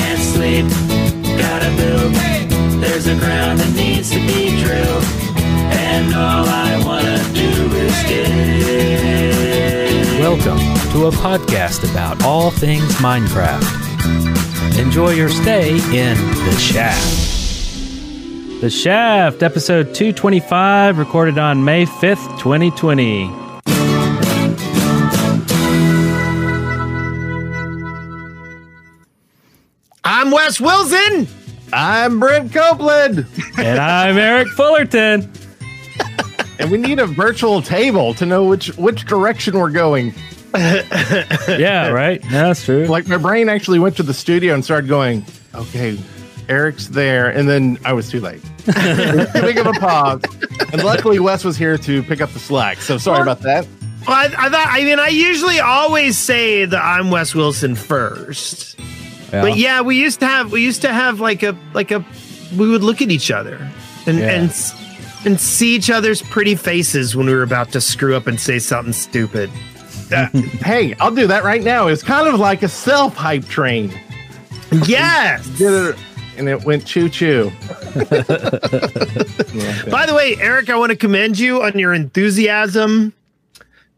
Can't sleep, gotta build. There's a ground that needs to be drilled. And all I wanna do is get. Welcome to a podcast about all things Minecraft. Enjoy your stay in The Shaft. The Shaft, episode 225, recorded on May 5th, 2020. I'm Wes Wilson. I'm Brent Copeland, And I'm Eric Fullerton. and we need a virtual table to know which which direction we're going. Yeah, right? No, that's true. Like my brain actually went to the studio and started going, "Okay, Eric's there," and then I was too late. Too big of a pause, and luckily Wes was here to pick up the slack. So sorry about that. Well, I, I thought. I mean, I usually always say that I'm Wes Wilson first. But yeah, we used to have we used to have like a like a we would look at each other and Yeah. and and see each other's pretty faces when we were about to screw up and say something stupid. Uh, hey, I'll do that right now. It's kind of like a self hype train. Yes. Did it, and it went choo choo. By the way, Eric, I want to commend you on your enthusiasm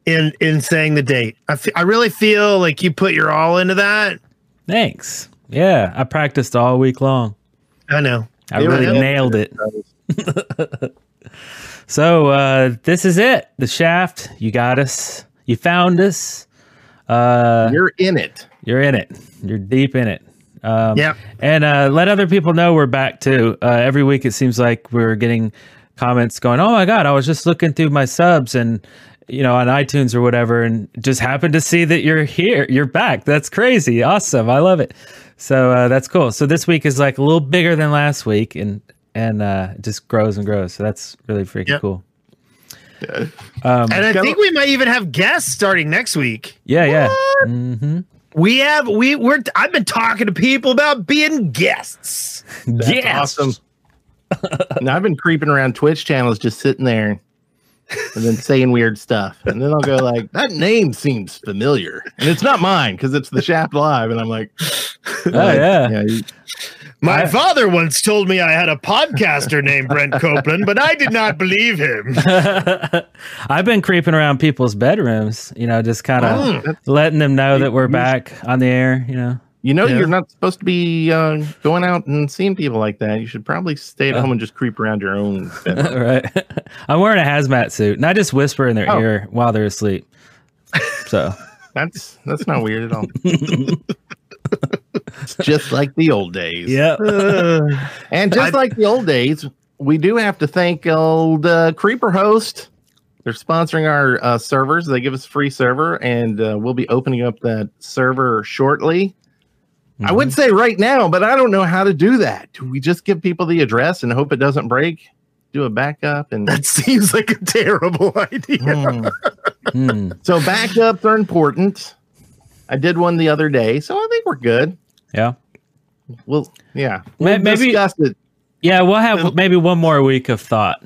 in in saying the date. I fe- I really feel like you put your all into that. Thanks. Yeah, I practiced all week long. I know. I They really nailed it. so uh, this is it. The shaft. You got us. You found us. Uh, You're in it. you're in it. You're deep in it. Um, Yep. And uh, let other people know we're back too. Uh, every week it seems like we're getting comments going, "Oh my god, I was just looking through my subs and." You know, on iTunes or whatever, and just happened to see that you're here. You're back. That's crazy. Awesome. I love it. So uh, that's cool. So this week is like a little bigger than last week, and and uh, just grows and grows. So that's really freaking Yep. cool. And I think we might even have guests starting next week. Yeah, yeah. Mm-hmm. We have we we're I've been talking to people about being guests. That's Yes. awesome. now I've been creeping around Twitch channels, just sitting there, and then saying weird stuff, and then I'll go like, "That name seems familiar," and it's not mine because it's the Shaft Live, and I'm like, Oh yeah. "Yeah, you- My father once told me I had a podcaster named Brent Copeland, but I did not believe him. I've been creeping around people's bedrooms, you know, just kind of mm. Oh. letting them know that we're back on the air, you know. You know, Yeah. you're not supposed to be uh, going out and seeing people like that. You should probably stay at home and just creep around your own." bedroom." right. I'm wearing a hazmat suit and I just whisper in their Oh. ear while they're asleep. So, That's that's not weird at all. it's just like the old days. yeah. And just I- like the old days, we do have to thank old uh, Creeper Host. They're sponsoring our uh, servers. They give us a free server, and uh, we'll be opening up that server shortly. I Mm-hmm. would say right now, but I don't know how to do that. Do we just give people the address and hope it doesn't break? Do a backup and That seems like a terrible idea. Hmm. so backups are important. I did one the other day, so I think we're good. Yeah. Well, yeah, we'll maybe- discuss it. Yeah, we'll have maybe one more week of thought.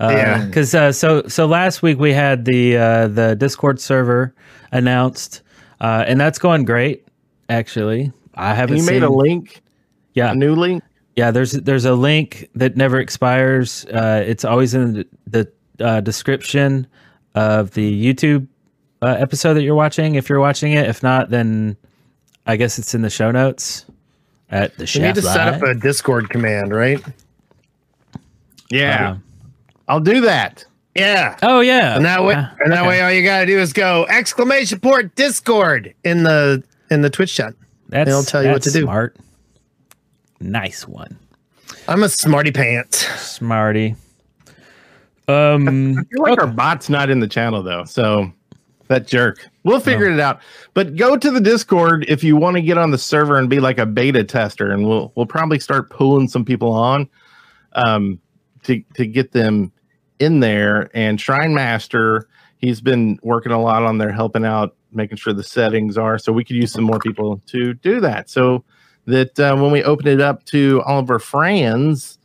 Yeah. because uh, so so last week we had the uh, the Discord server announced, uh, and that's going great. Actually, I haven't And you made a link, yeah, a new link. yeah. There's there's a link that never expires. Uh, it's always in the, the uh, description of the YouTube uh, episode that you're watching. If you're watching it, if not, then I guess it's in the show notes at the You need to set up a Discord command, right? Yeah, Uh, I'll do that. Yeah. oh yeah, And that way, Uh, and that okay. way, all you gotta do is go exclamation port Discord in the in the Twitch chat. That's, They'll tell you what that's to do. Smart. Nice one, I'm a smarty pants. smarty. Um, I feel like our bot's not in the channel though, so That jerk. We'll figure Oh. it out. But go to the Discord if you want to get on the server and be like a beta tester, and we'll we'll probably start pulling some people on um, to to get them in there. And Shrine Master, he's been working a lot on there, helping out, making sure the settings are. So we could use some more people to do that. So that uh, when we open it up to all of our friends,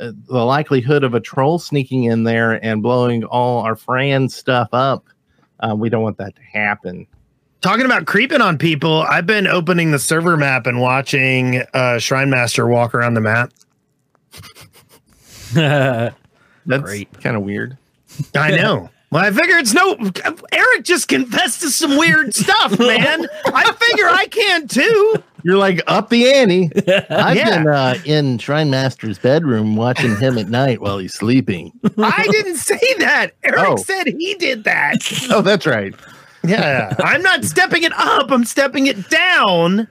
uh, the likelihood of a troll sneaking in there and blowing all our friends' stuff up, uh, we don't want that to happen. Talking about creeping on people, I've been opening the server map and watching uh, Shrine Master walk around the map. That's Great. kind of weird. I know. Well, I figure it's no. Eric just confessed to some weird stuff, man. I figure I can too. You're like up the ante. I've Yeah. been uh, in Shrine Master's bedroom watching him at night while he's sleeping. I didn't say that. Eric Oh. said he did that. oh, that's right. Yeah, I'm not stepping it up. I'm stepping it down.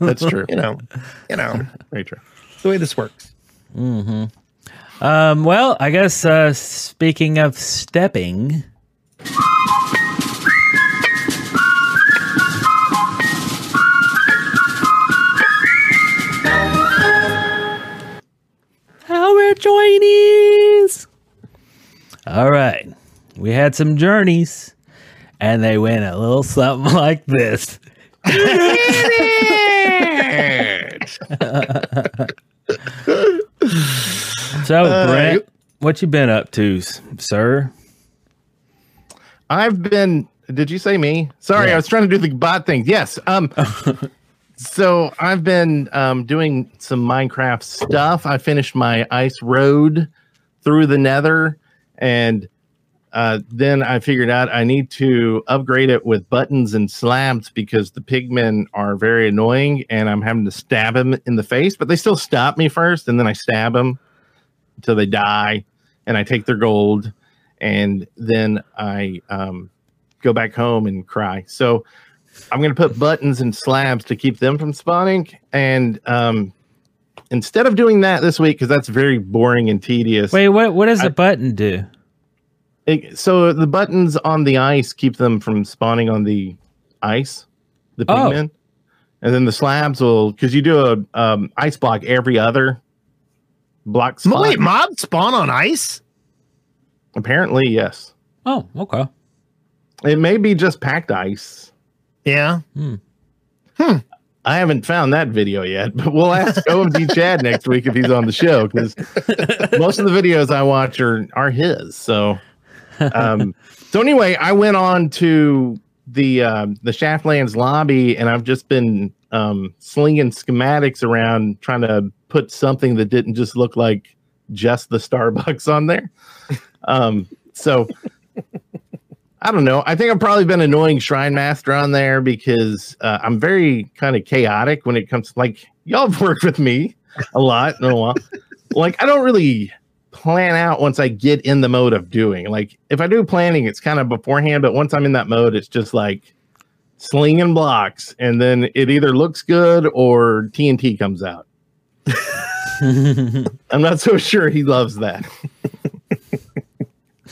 That's true. You know, you know Very true. the way this works. Um, well, I guess uh, speaking of stepping, our joinies. All right, we had some journeys, and they went a little something like this. So, Brent, what you been up to, sir? I've been. Did you say me? Sorry, Yeah. I was trying to do the bot thing. Yes. Um. so I've been um doing some Minecraft stuff. I finished my ice road through the Nether, and uh, then I figured out I need to upgrade it with buttons and slabs because the pigmen are very annoying, and I'm having to stab them in the face. But they still stop me first, and then I stab them until they die, and I take their gold, and then I um, go back home and cry. So I'm going to put buttons and slabs to keep them from spawning. And um, instead of doing that this week, because that's very boring and tedious. Wait, what? What does I- the button do? it- so the buttons on the ice keep them from spawning on the ice, the Oh. pigmen. And then the slabs will, because you do a um, ice block every other block spot. Wait, mobs spawn on ice? Apparently, yes. Oh, okay. It may be just packed ice. Yeah. Hmm. I haven't found that video yet, but we'll ask OMG Chad next week if he's on the show because most of the videos I watch are are his. So, um, so anyway, I went on to the uh, the Shaftlands lobby and I've just been um, slinging schematics around trying to put something that didn't just look like just the Starbucks on there. Um, so I don't know. I think I've probably been annoying Shrine Master on there because uh, I'm very kind of chaotic when it comes To, like y'all have worked with me a lot in a while. like I don't really plan out once I get in the mode of doing. Like if I do planning, it's kind of beforehand, but once I'm in that mode, it's just like slinging blocks, and then it either looks good or TNT comes out. I'm not so sure he loves that.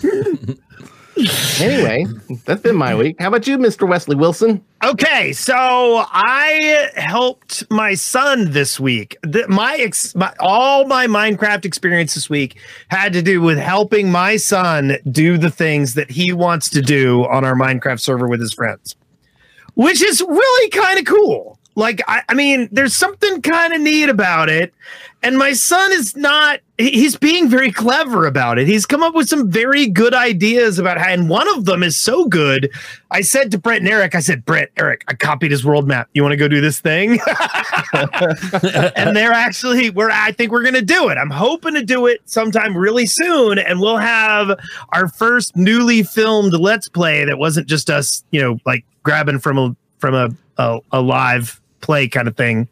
anyway, that's been my week. How about you, Mr. Wesley Wilson? Okay, so I helped my son this week. The, my, ex, my all my Minecraft experience this week had to do with helping my son do the things that he wants to do on our Minecraft server with his friends, which is really kind of cool. Like, I, I mean, there's something kind of neat about it. And my son is not, he's being very clever about it. He's come up with some very good ideas about how, and one of them is so good. I said to Brent and Eric, I said, Brent, Eric, I copied his world map. You want to go do this thing? and they're actually, we're, I think we're going to do it. I'm hoping to do it sometime really soon. And we'll have our first newly filmed Let's Play that wasn't just us, you know, like grabbing from a, from a, a, a live play kind of thing.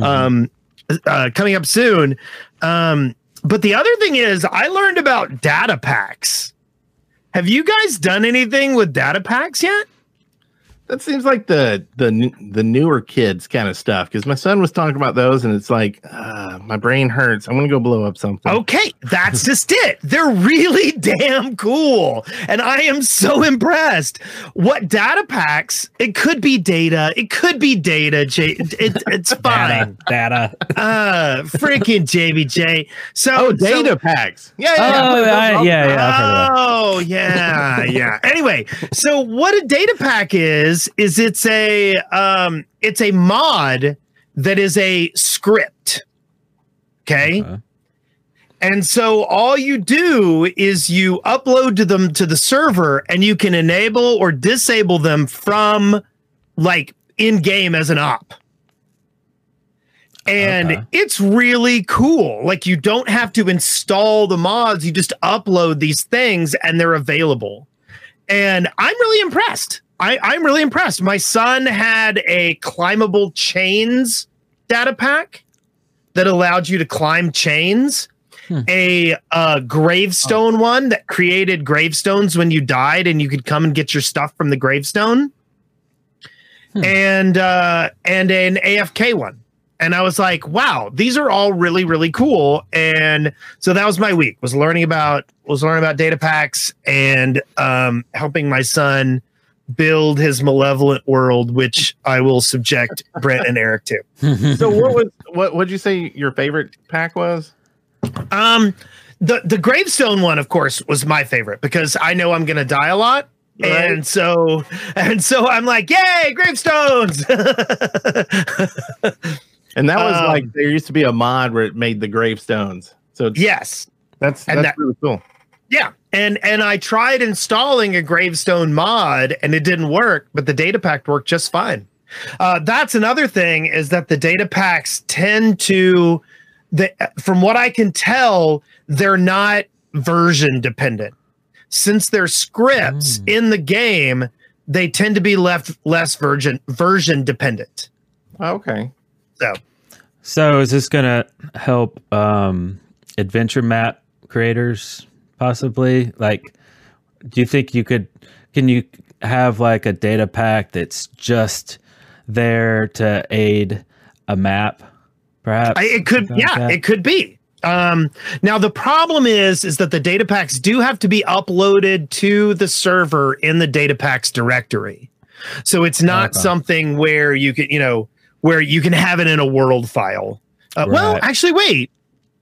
Um, uh, coming up soon. Um, but the other thing is, I learned about data packs. Have you guys done anything with data packs yet? That seems like the the the newer kids kind of stuff. Because my son was talking about those, and it's like, uh, my brain hurts. I'm gonna go blow up something. Okay, that's just it. They're really damn cool. And I am so impressed. What data packs? It could be data. It could be data. J- it, it's fine. Data. data. Uh freaking JBJ. So Oh, so- data packs. Yeah, yeah, Oh, yeah. I- yeah, yeah. I've heard of that. Oh yeah, yeah. Anyway, so what a data pack is is it's a um it's a mod that is a script. Okay? Okay. And so all you do is you upload to them to the server and you can enable or disable them from like in game as an op. And Okay. it's really cool. Like you don't have to install the mods, you just upload these things and they're available. And I'm really impressed. I, I'm really impressed. My son had a climbable chains data pack that allowed you to climb chains. A uh, gravestone one that created gravestones when you died, and you could come and get your stuff from the gravestone. And uh, and an AFK one. And I was like, wow, these are all really, really cool. And so that was my week was learning about was learning about data packs and um, helping my son build his malevolent world, which I will subject Brent and Eric to. So what was what would you say your favorite pack was? Um, the the gravestone one, of course, was my favorite because I know I'm gonna die a lot. Right. And so and so I'm like, yay, gravestones. And that was Um, like there used to be a mod where it made the gravestones. So it's- yes. that's and that's that- really cool. Yeah. And and I tried installing a gravestone mod and it didn't work, but the data pack worked just fine. Uh, that's another thing is that the data packs tend to the from what I can tell, they're not version dependent. Since they're scripts Mm. in the game, they tend to be left less version version dependent. Okay. So So is this gonna help um, adventure map creators possibly? Like, do you think you could? Can you have like a data pack that's just there to aid a map? Perhaps I, it could, something like yeah, it could be. Um, now the problem is, is that the data packs do have to be uploaded to the server in the data packs directory. So it's not Okay. something where you can, you know, where you can have it in a world file. Uh, Well, actually, wait.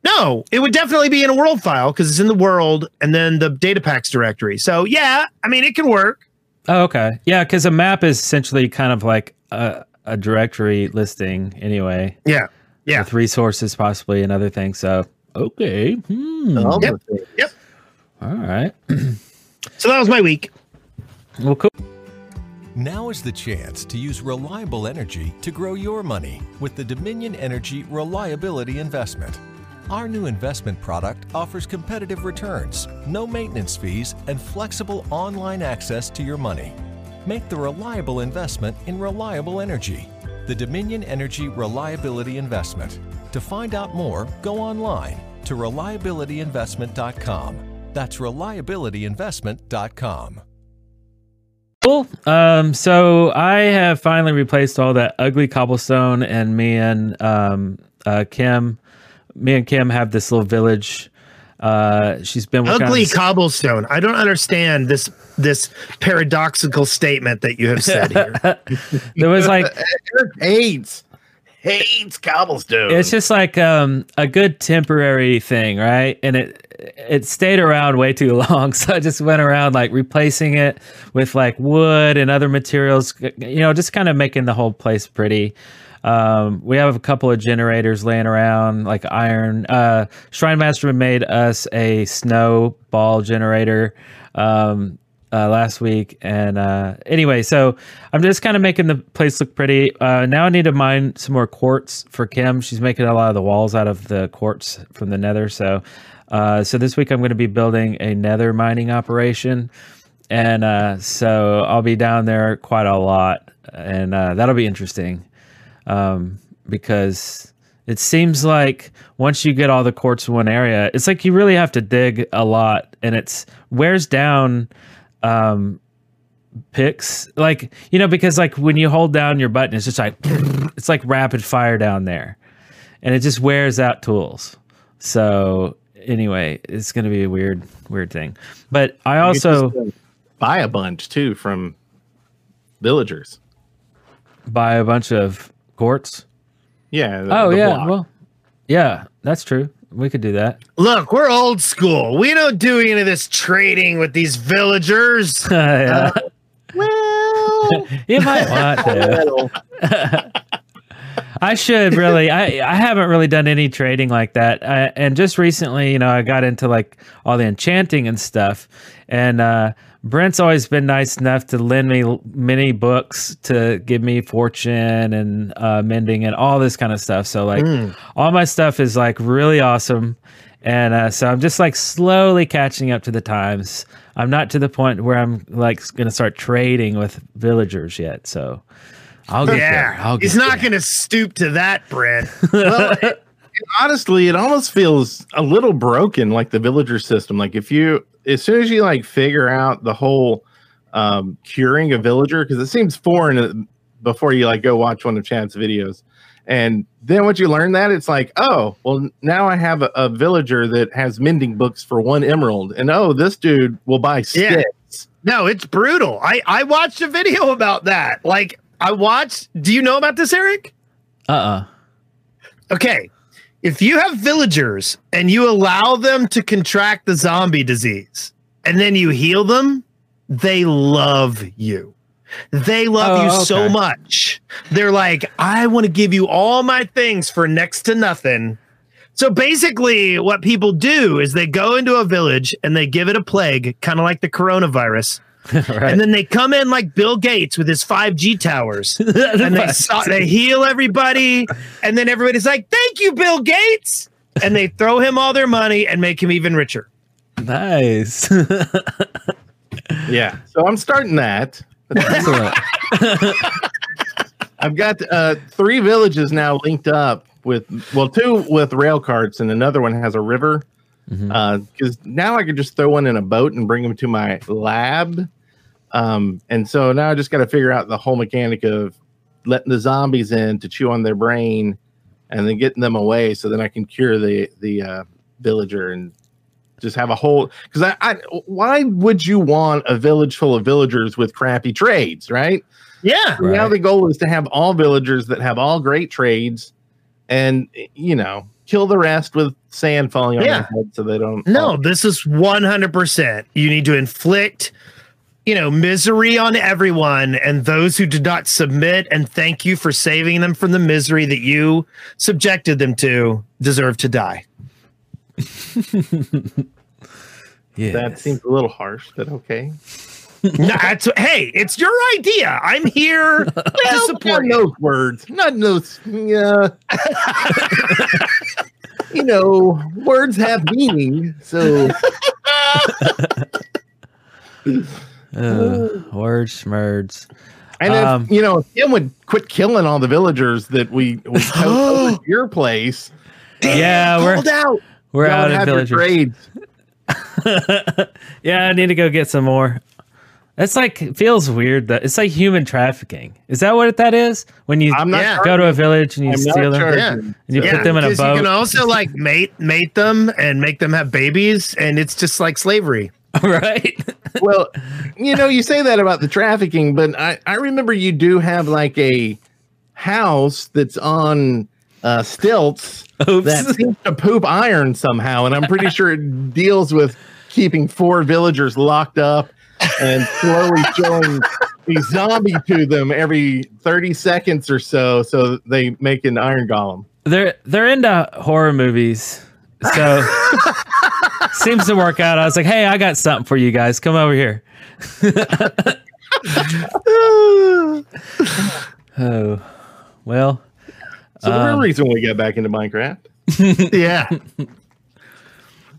No, it would definitely be in a world file because it's in the world and then the data packs directory. So yeah, I mean, it can work. Oh, okay. Yeah, because a map is essentially kind of like a, a directory listing anyway, Yeah. Yeah. with resources possibly and other things. So okay, hmm. Yep. Yep. all right. So that was my week. Well, cool. Now is the chance to use reliable energy to grow your money with the Dominion Energy Reliability Investment. Our new investment product offers competitive returns, no maintenance fees, and flexible online access to your money. Make the reliable investment in reliable energy. The Dominion Energy Reliability Investment. To find out more, go online to reliabilityinvestment.com. That's reliabilityinvestment.com. Cool. Um, so I have finally replaced all that ugly cobblestone, and me and um, uh, Kim, me and Kim have this little village. Uh, she's been working on Ugly this- cobblestone. I don't understand this this paradoxical statement that you have said here. there was like Eric hates hates cobblestone. it's just like um, a good temporary thing, right? And it it stayed around way too long, so I just went around like replacing it with like wood and other materials, you know, just kind of making the whole place pretty. Um, we have a couple of generators laying around, like iron. Uh, Shrine Master made us a snowball generator um, uh, last week, and uh, anyway, so I'm just kind of making the place look pretty. Uh, now I need to mine some more quartz for Kim. She's making a lot of the walls out of the quartz from the Nether. So, uh, so this week I'm going to be building a Nether mining operation, and uh, so I'll be down there quite a lot, and uh, that'll be interesting um, because it seems like once you get all the quartz in one area, it's like you really have to dig a lot, and it's wears down um, picks. Like you know because like when you hold down your button it's just like it's like rapid fire down there and it just wears out tools. So anyway it's going to be a weird weird thing. But i also just, uh, buy a bunch too from villagers. buy a bunch of quartz Yeah. the- oh the yeah block. well yeah that's true we could do that Look, we're old school. We don't do any of this trading with these villagers. Yeah. well, you might want to I should really. I I haven't really done any trading like that. I, and just recently, you know, I got into like all the enchanting and stuff. And uh, Brent's always been nice enough to lend me many books to give me fortune and uh, mending and all this kind of stuff. So like, all my stuff is like really awesome. And uh, so I'm just like slowly catching up to the times. I'm not to the point where I'm like going to start trading with villagers yet. So I'll get there. yeah, I'll get he's not going to stoop to that, Brent. well, it- honestly, it almost feels a little broken, like the villager system. Like if you, as soon as you like figure out the whole um, curing a villager, because it seems foreign uh, before you like go watch one of Chad's videos, and then once you learn that, it's like, oh, well, now I have a, a villager that has mending books for one emerald, and oh, this dude will buy Yeah. sticks. No, it's brutal. I I watched a video about that. Like I watched. Do you know about this, Eric? Uh-uh. Okay. If you have villagers and you allow them to contract the zombie disease and then you heal them, they love you. They love Oh, you so much. They're like, I want to give you all my things for next to nothing. So basically, what people do is they go into a village and they give it a plague, kind of like the coronavirus. right. And then they come in like Bill Gates with his 5G towers and they saw, they heal everybody, and then everybody's like, "Thank you, Bill Gates," and they throw him all their money and make him even richer. nice. Yeah. So I'm starting that. Excellent. I've got uh, three villages now linked up with, well, two with rail carts, and another one has a river. Because now I could just throw one in a boat and bring them to my lab. Um, and so now I just got to figure out the whole mechanic of letting the zombies in to chew on their brain, and then getting them away, so then I can cure the the uh, villager and just have a whole. Because I, I, why would you want a village full of villagers with crappy trades, right? Yeah, Right. Now the goal is to have all villagers that have all great trades, and you know, kill the rest with sand falling on Yeah. their head so they don't. no, this is one hundred percent. You need to inflict, you know, misery on everyone, and those who did not submit and thank you for saving them from the misery that you subjected them to deserve to die. Yeah. That seems a little harsh, but okay. No, that's hey, it's your idea. I'm here to support not those words, not those. Yeah. you know, words have meaning, so Uh, words, schmerds. and if, Um, you know, if Tim would quit killing all the villagers that we we took over your place. Yeah, we're out. we're out of villagers. yeah, I need to go get some more. It's like it feels weird that it's like human trafficking. Is that what that is? When you I'm not Yeah. go to a village and you I'm steal them. Yeah. and you Yeah, put them in a because you boat, can also like mate mate them and make them have babies, and it's just like slavery. right? well, you know, you say that about the trafficking, but I, I remember you do have like a house that's on uh, stilts Oops. that seems to poop iron somehow. And I'm pretty sure it deals with keeping four villagers locked up and slowly showing a zombie to them every 30 seconds or so. So they make an iron golem. they're they're into horror movies, so seems to work out. I was like, hey, I got something for you guys. Come over here. oh, well, So the Um, reason we got back into Minecraft. Yeah.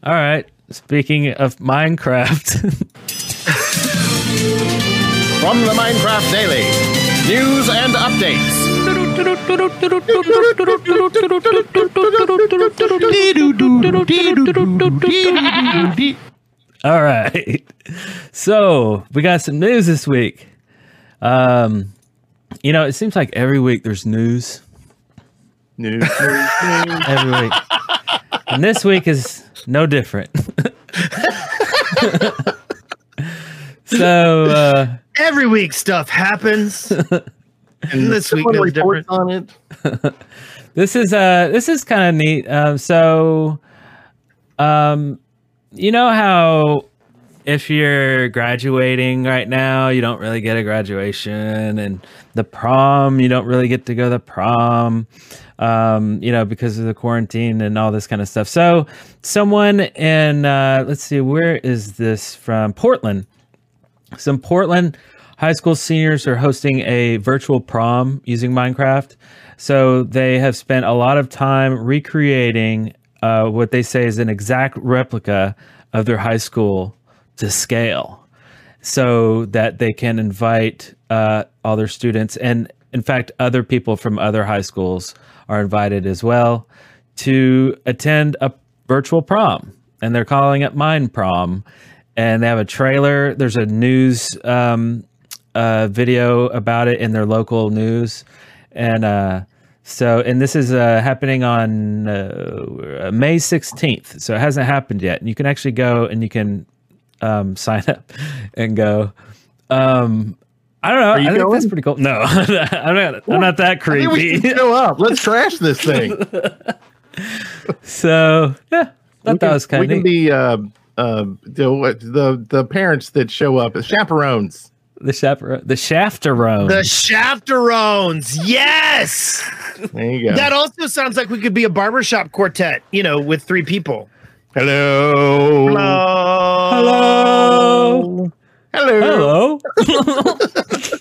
all right. Speaking of Minecraft, From the Minecraft Daily, news and updates. All right. So we got some news this week. Um, you know, it seems like every week there's news. News, news, news. Every week. and this week is no different. so uh Every week stuff happens. And This week someone no different. on it. this is uh this is kind of neat. Um so um you know how if you're graduating right now, you don't really get a graduation and the prom, you don't really get to go to the prom. Um, you know, because of the quarantine and all this kind of stuff. So someone in uh let's see, where is this from? Portland. Some Portland high school seniors are hosting a virtual prom using Minecraft. So they have spent a lot of time recreating uh, what they say is an exact replica of their high school to scale so that they can invite uh, all their students. And in fact, other people from other high schools are invited as well to attend a virtual prom. And they're calling it Mind Prom. And they have a trailer. There's a news um, uh, video about it in their local news. And uh, so, and this is uh, happening on uh, May 16th. So it hasn't happened yet. And you can actually go and you can um, sign up and go. Um, I don't know. I you think that's pretty cool. No, I'm not. I'm not that we creepy. show up. Let's trash this thing. so yeah, thought we that can, was kind we of can neat. be uh, the, the the parents that show up as chaperones. the chaperone, the shafterone. The Shafterones. Yes. There you go. That also sounds like we could be a barbershop quartet, you know, with three people. Hello. Hello. Hello. Hello.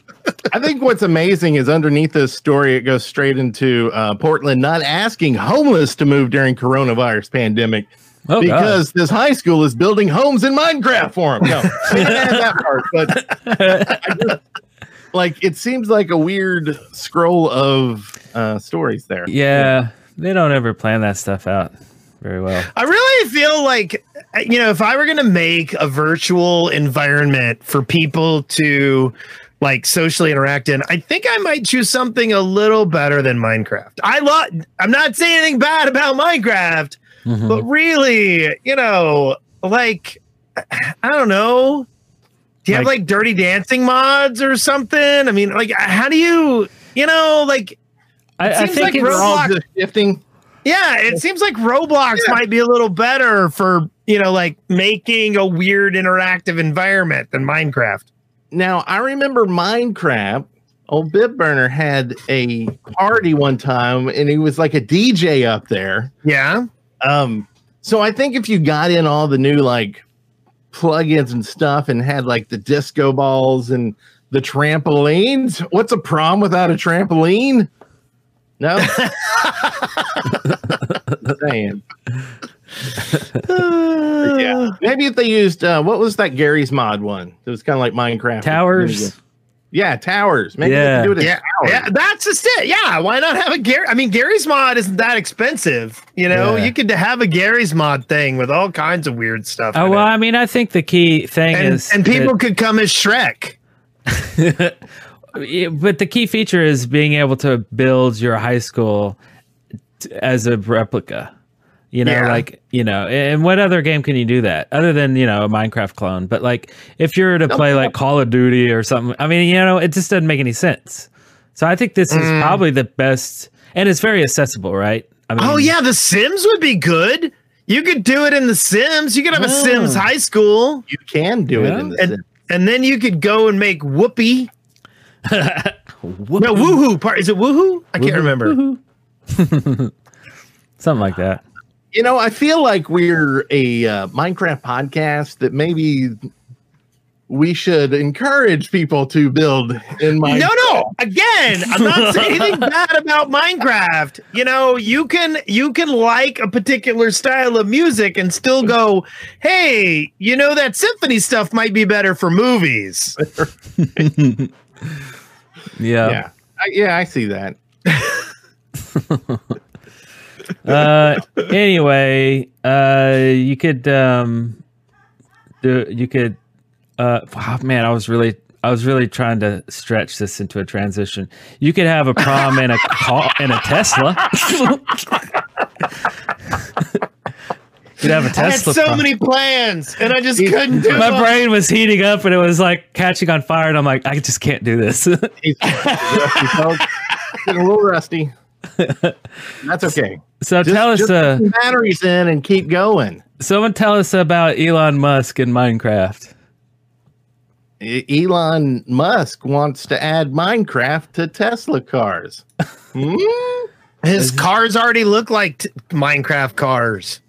I think what's amazing is underneath this story, it goes straight into uh, Portland not asking homeless to move during coronavirus pandemic Oh, because this high school is building homes in Minecraft for them. No, I didn't add that part, but just, like it seems like a weird scroll of uh, stories there. Yeah, they don't ever plan that stuff out very well. I really feel like, you know, if I were going to make a virtual environment for people to like socially interact in, I think I might choose something a little better than Minecraft. I love, I'm not saying anything bad about Minecraft, Mhm. but really, you know, like, I don't know. Do you have Like- like dirty dancing mods or something? I mean, like, how do you, you know, like, I, I seems think like it's, We're all Roblox- just shifting. yeah, it seems like Roblox Yeah. might be a little better for, you know, like making a weird interactive environment than Minecraft. Now I remember Minecraft. Old Bib Burner had a party one time, and he was like a DJ up there. Yeah. Um, so I think if you got in all the new like plugins and stuff and had like the disco balls and the trampolines, what's a prom without a trampoline? No. Damn. yeah. Maybe if they used uh, what was that Garry's mod one? It was kind of like Minecraft. towers. Yeah, towers. Maybe Yeah. they could do it as Yeah. towers. Yeah. That's just it. Yeah. Why not have a Gary? I mean, Garry's mod isn't that expensive. You know, Yeah. you could have a Garry's mod thing with all kinds of weird stuff. Oh well, it. I mean, I think the key thing and, is and that- people could come as Shrek. But the key feature is being able to build your high school t- as a replica. You know, Yeah. like you know, and what other game can you do that other than you know a Minecraft clone? But like, if you're to play like Call of Duty or something, I mean, you know, it just doesn't make any sense. So I think this is Mm. probably the best, and it's very accessible, right? I mean, Oh yeah, The Sims would be good. You could do it in The Sims. You could have a Sims high school, You can do Yeah. it in the and and then you could go and make Whoopi. whoop- No, Woohoo part. Is it Woohoo? I can't remember. something like that. You know, I feel like we're a uh, Minecraft podcast that maybe we should encourage people to build in Minecraft. No, no. Again, I'm not saying anything bad about Minecraft. You know, you can you can like a particular style of music and still go, "Hey, you know that symphony stuff might be better for movies." Yeah. Yeah, I, yeah, I see that. Uh anyway uh you could um do you could uh wow, man, I was really I was really trying to stretch this into a transition. You could have a prom and a car and a Tesla. You'd have a I had Tesla. so prom. many plans, and I just couldn't do it. My them. brain was heating up and it was like catching on fire, and I'm like, I just can't do this. He's rusty, folks. Getting a little rusty. That's okay. so Just, tell us, uh, batteries in and keep going. someone tell us about Elon Musk and Minecraft. Elon Musk wants to add Minecraft to Tesla cars. Hmm? His cars already look like t- Minecraft cars.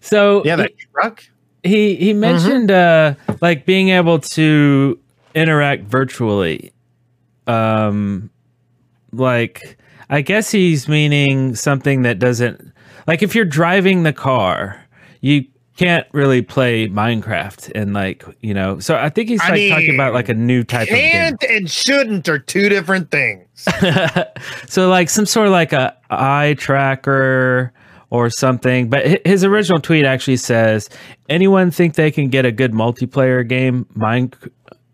So Yeah, that truck. he he mentioned uh like being able to interact virtually um like i guess he's meaning something that doesn't like if you're driving the car you can't really play minecraft and like you know so i think he's I like talking about like a new type of game. Can't and shouldn't are two different things. so like some sort of like a eye tracker or something but his original tweet actually says anyone think they can get a good multiplayer game? Mine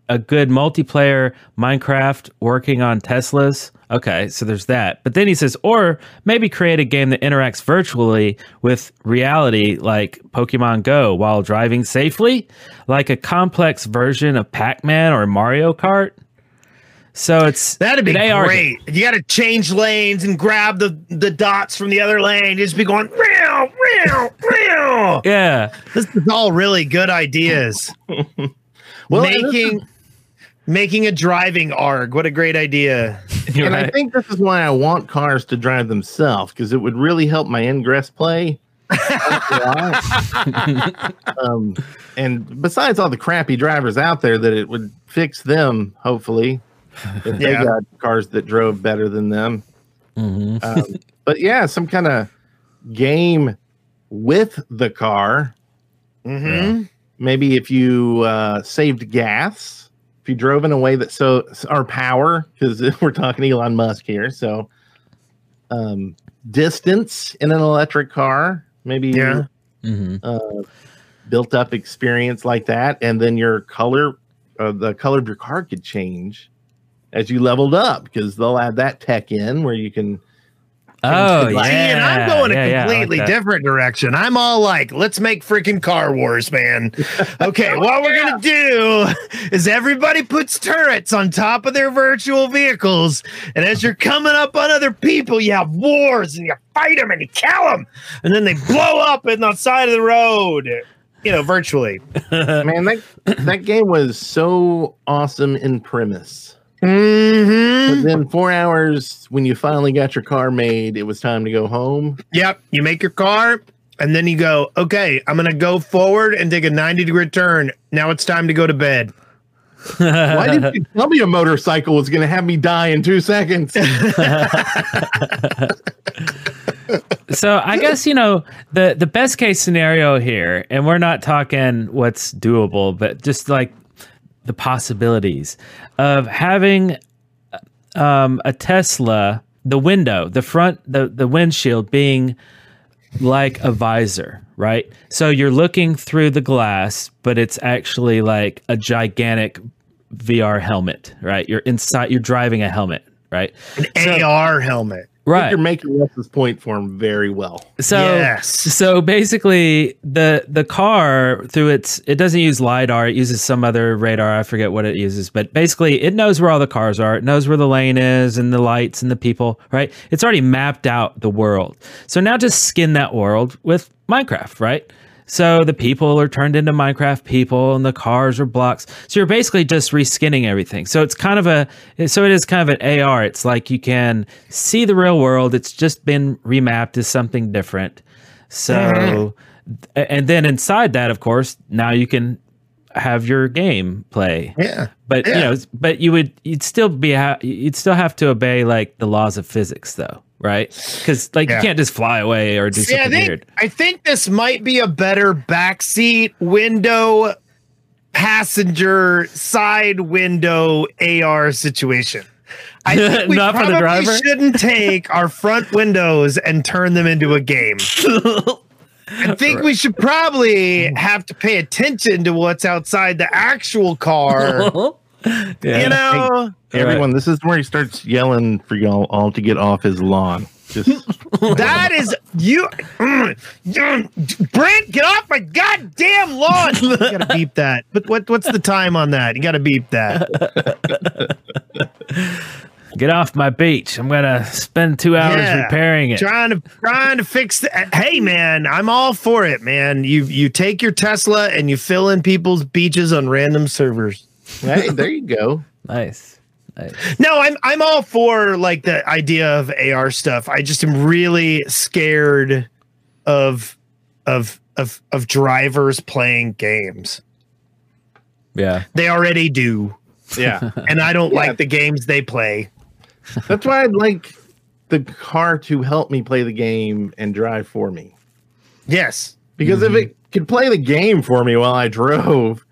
a good multiplayer minecraft working on teslas okay so there's that but then he says or maybe create a game that interacts virtually with reality like pokemon go while driving safely like a complex version of pac-man or mario kart so it's That'd be an AR game. great. You got to change lanes and grab the, the dots from the other lane. Just be going, real, real, real. Yeah. This is all really good ideas. Well, making making a driving arg. What a great idea. You're and I think this is why I want cars to drive themselves because it would really help my ingress play. um, and besides all the crappy drivers out there, that it would fix them. Hopefully, if they Yeah. got cars that drove better than them. Mhm. Um, but yeah, some kind of game with the car. Mm-hmm. Maybe if you uh, saved gas, if you drove in a way that so our power, because we're talking Elon Musk here. So, um, distance in an electric car, maybe Yeah. Mm-hmm. uh, built up experience like that, and then your color, uh, the color of your car could change as you leveled up because they'll add that tech in where you can. Oh, See, yeah. See, and I'm going a Yeah, yeah, I like completely different direction. I'm all like, let's make freaking car wars, man. Okay, oh, what we're gonna do is everybody puts turrets on top of their virtual vehicles, and as you're coming up on other people, you have wars and you fight them and you kill them, and then they blow up in the side of the road. You know, virtually. Man, that that game was so awesome in premise. Mm-hmm. But then four hours when you finally got your car made, it was time to go home. Yep. You make your car, and then you go, okay, I'm gonna go forward and take a 90 degree turn. Now it's time to go to bed. Why did you tell me a motorcycle was going to have me die in two seconds? so I guess you know the the best case scenario here, and we're not talking what's doable, but just like the possibilities of having um, a Tesla, the window, the front, the the windshield being like a visor, right? So you're looking through the glass, but it's actually like a gigantic VR helmet, right? You're inside, you're driving a helmet, right? An AR helmet. Right. You're making Wes's point for him very well. So Yes. so basically the the car through its it doesn't use lidar, it uses some other radar, I forget what it uses, but basically it knows where all the cars are, it knows where the lane is and the lights and the people, right? It's already mapped out the world. So now just skin that world with Minecraft, right? So the people are turned into Minecraft people and the cars are blocks. So you're basically just reskinning everything. So it's kind of a so it is kind of an AR. It's like you can see the real world. It's just been remapped as something different. So mm-hmm. a- and then inside that of course, now you can have your game play. Yeah. But you know, but you would you'd still be ha- you'd still have to obey like the laws of physics though, right? Cuz like Yeah. you can't just fly away or do See, I something think weird. I think this might be a better backseat window passenger side window AR situation. I think we Not for the probably shouldn't take our front windows and turn them into a game. I think we should probably have to pay attention to what's outside the actual car. Yeah. You know, Everyone, this is where he starts yelling for y'all all to get off his lawn. Just that is you, mm, mm, Brent. Get off my goddamn lawn! You gotta beep that. But what what's the time on that? You gotta beep that. Get off my beach. I'm gonna spend two hours Yeah. repairing it. Trying to trying to fix the. Hey man, I'm all for it, man. You you take your Tesla and you fill in people's beaches on random servers. Hey, there you go. Nice. nice. No, I'm I'm all for like the idea of AR stuff. I just am really scared of of of of drivers playing games. Yeah. They already do, Yeah. and I don't Yeah. like the games they play. That's why I'd like the car to help me play the game and drive for me. Yes. Because if mm-hmm. it could play the game for me while I drove,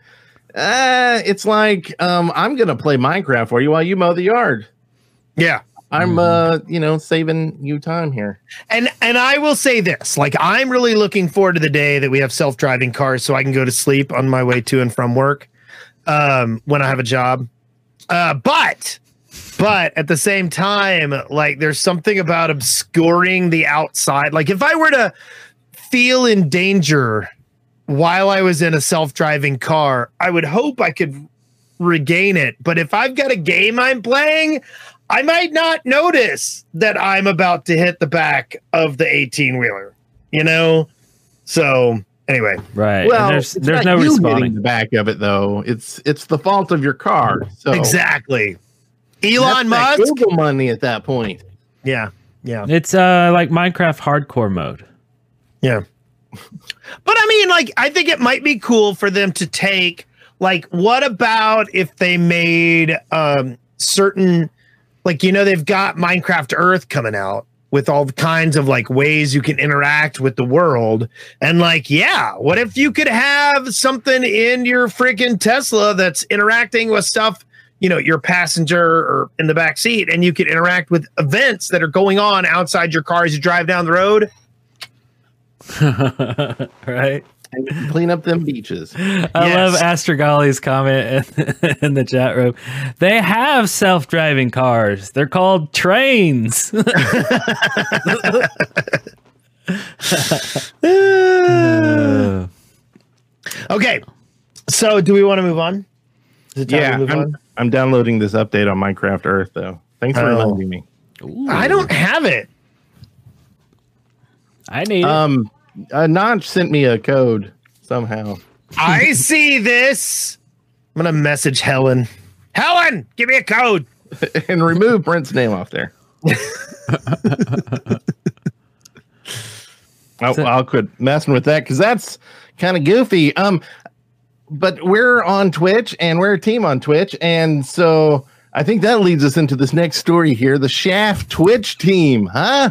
uh, it's like um, I'm gonna play Minecraft for you while you mow the yard. Yeah. I'm uh, you know, saving you time here. And and I will say this, like I'm really looking forward to the day that we have self-driving cars so I can go to sleep on my way to and from work um when I have a job. Uh but but at the same time, like there's something about obscuring the outside. Like if I were to feel in danger while I was in a self-driving car, I would hope I could regain it. But if I've got a game I'm playing, I might not notice that I'm about to hit the back of the 18 wheeler, you know? So, anyway, Right. And Well, there's there's no you hitting responding. the back of it though. It's it's the fault of your car. So exactly. that's Elon that Musk. Google money at that point. Yeah. Yeah. It's uh like Minecraft hardcore mode. Yeah. But I mean, like, I think it might be cool for them to take, like, what about if they made um certain, like, you know, they've got Minecraft Earth coming out with all kinds of like ways you can interact with the world. And like, yeah, what if you could have something in your freaking Tesla that's interacting with stuff, you know, your passenger or in the back seat, and you could interact with events that are going on outside your car as you drive down the road? right. And clean up them beaches. I Yes. love Astrogali's comment in, in the chat room. They have self-driving cars. They're called trains. Uh, Okay. So do we want to move on? Is it time Yeah, to move I'm, on? I'm downloading this update on Minecraft Earth though. Thanks for Oh. reminding me. I don't have it. I need it. Um, uh, Notch sent me a code somehow. I see this. I'm gonna message Helen. Helen, give me a code. and remove Brent's name off there. I'll, I'll quit messing with that because that's kind of goofy. Um, but we're on Twitch and we're a team on Twitch, and so I think that leads us into this next story here: the Shaft Twitch team, huh?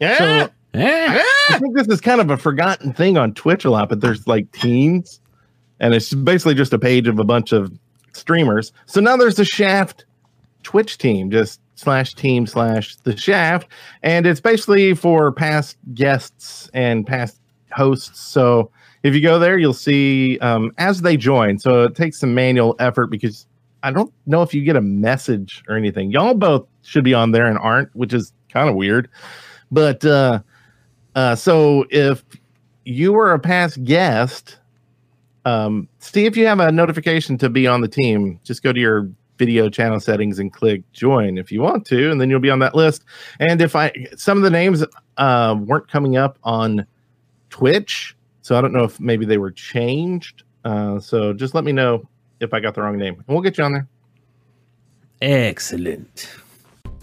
Yeah. Eh. I think this is kind of a forgotten thing on Twitch a lot, but there's like teams, and it's basically just a page of a bunch of streamers. So now there's the Shaft Twitch team, just slash team slash the Shaft, and it's basically for past guests and past hosts. So if you go there, you'll see um, as they join. So it takes some manual effort because I don't know if you get a message or anything. Y'all both should be on there and aren't, which is kind of weird. But uh, uh, so if you were a past guest, um, see if you have a notification to be on the team. Just go to your video channel settings and click join if you want to, and then you'll be on that list. And if I some of the names uh, weren't coming up on Twitch, so I don't know if maybe they were changed. Uh, so just let me know if I got the wrong name, and we'll get you on there. Excellent.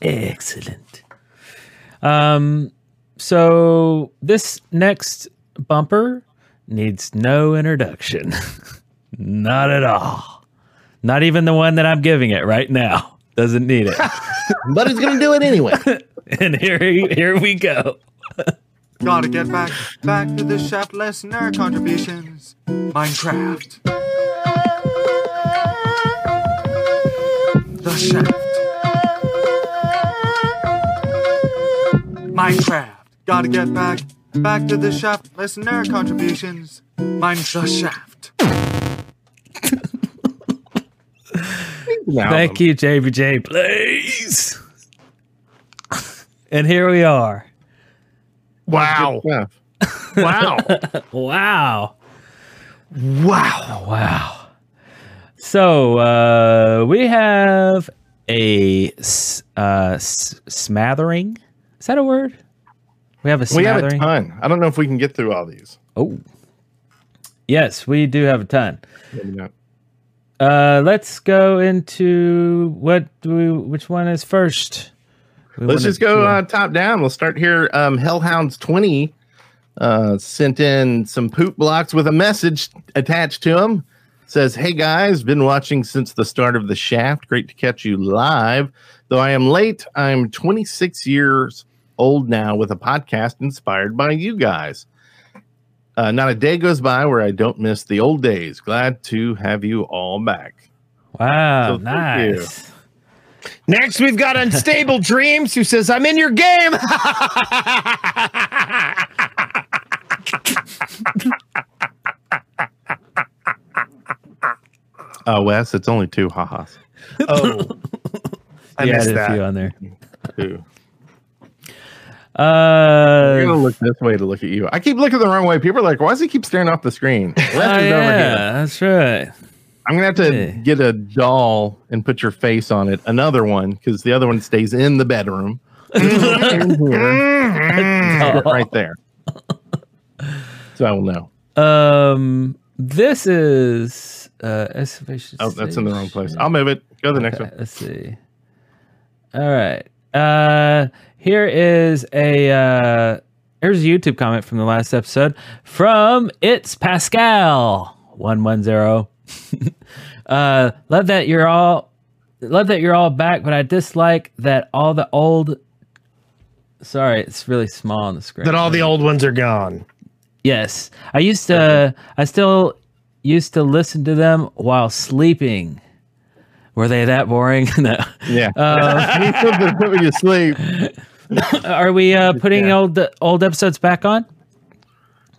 Excellent. Um, so this next bumper needs no introduction. Not at all. Not even the one that I'm giving it right now. Doesn't need it. but he's gonna do it anyway. and here here we go. Gotta get back, back to the shaft listener contributions. Minecraft. The shaft. Minecraft. Gotta get back, back to the shaft listener contributions. Mine the shaft. Thank you, JBJ, please. and here we are. Wow. Yeah. Wow. Wow. wow. Wow. So uh, we have a uh, s- smattering. Is that a word? We have a We have a ton. I don't know if we can get through all these. oh, yes, we do have a ton. Maybe not. Uh, let's go into what do we? Which one is first? We Let's wanna just go uh, top down. We'll start here. Um, Hellhounds twenty uh, sent in some poop blocks with a message attached to them. Says, "Hey guys, been watching since the start of the Shaft. Great to catch you live. Though I am late, I'm 26 years old now with a podcast inspired by you guys. Uh, not a day goes by where I don't miss the old days. Glad to have you all back. Wow, So thank you. nice. Next, we've got Unstable Dreams who says, I'm in your game. Uh, Wes, it's only two ha-has. oh, I Yeah, missed added a few that. on there. Two. I'm gonna Uh, look this way to look at you. I keep looking the wrong way. People are like, "Why does he keep staring off the screen?" Oh, is over here. yeah, that's right. I'm gonna have to Yeah. get a doll and put your face on it. Another one because the other one stays in the bedroom. Right there. So I will know. Um, this is uh, excavation. Oh, that's in the wrong place. I'll move it. Go to the next one. Let's see. All right. Uh, here is a uh, here's a YouTube comment from the last episode from it's Pascal one one zero. uh, love that you're all love that you're all back, but I dislike that all the old. Sorry, it's really small on the screen. That all the old ones are gone. Yes, I used to. I still used to listen to them while sleeping. Were they that boring? no. Yeah. Uh, He put the- put me to sleep. are we uh, putting Yeah. old old episodes back on?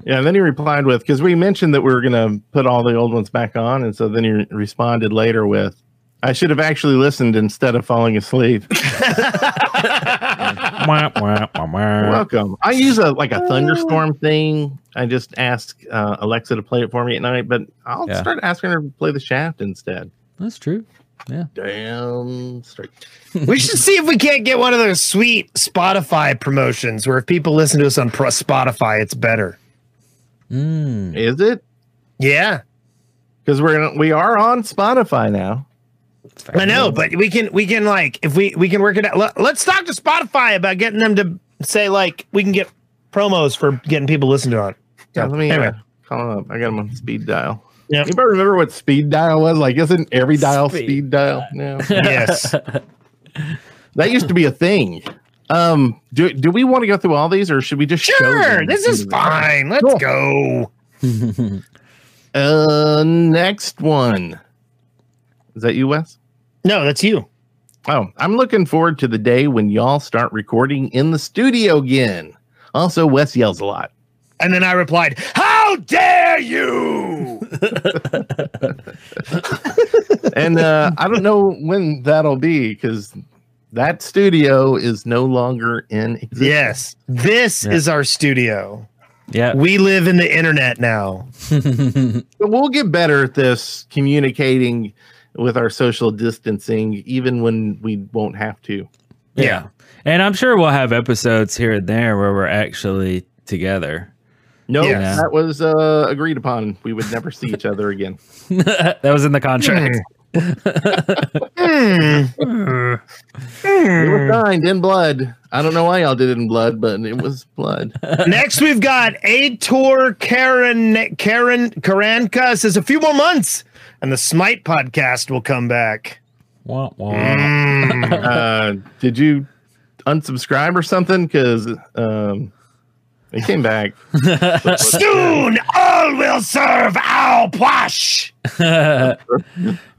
Yeah, and then he replied with because we mentioned that we were going to put all the old ones back on, and so then he re- responded later with, "I should have actually listened instead of falling asleep." Welcome. I use a like a thunderstorm thing. I just ask uh, Alexa to play it for me at night, but I'll Yeah. start asking her to play the Shaft instead. That's true. Yeah. Damn straight. We should see if we can't get one of those sweet Spotify promotions where if people listen to us on Spotify, it's better. Mm. Is it? Yeah, Because we're we are on Spotify now. I know, but we can we can like if we we can work it out. Let, let's talk to Spotify about getting them to say like we can get promos for getting people to listen to it. Yeah, let me Anyway. uh, call him up. I got him on speed dial. Yep. Anybody remember what speed dial was? Like, isn't every dial Speed speed, dial? No. yes. that used to be a thing. Um, do do we want to go through all these, or should we just show Sure, this is fine. Let's Cool. go. Uh, next one. Is that you, Wes? No, that's you. Oh, I'm looking forward to the day when y'all start recording in the studio again. Also, Wes yells a lot. And then I replied, "How dare you!" And uh, I don't know when that'll be because that studio is no longer in existence. yes, this Yeah. is our studio. Yeah. We live in the internet now. But we'll get better at this communicating with our social distancing, even when we won't have to. yeah. And I'm sure we'll have episodes here and there where we're actually together. No, Yeah. that was uh, agreed upon. We would never see each other again. that was in the contract. It was signed in blood. I don't know why y'all did it in blood, but it was blood. Next, we've got Ator Karen Karen Karanka says a few more months, and the Smite podcast will come back. Wah, wah. uh, did you unsubscribe or something? Because um, it came back. Soon, all will serve our Pwash.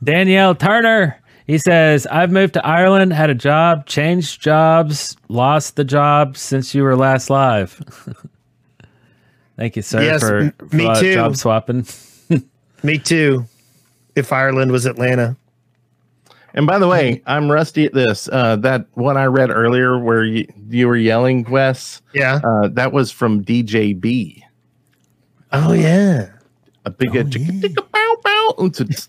Danielle Turner. He says, I've moved to Ireland, had a job, changed jobs, lost the job since you were last live. Thank you, sir, Yes, for, m- for me uh, too. job swapping. Me too. If Ireland was Atlanta. And by the way, I'm rusty at this. Uh, that one I read earlier where you, you were yelling, Wes, Yeah. uh, that was from DJB. Oh yeah. A big chicka chicka bow bow. Oots, oots.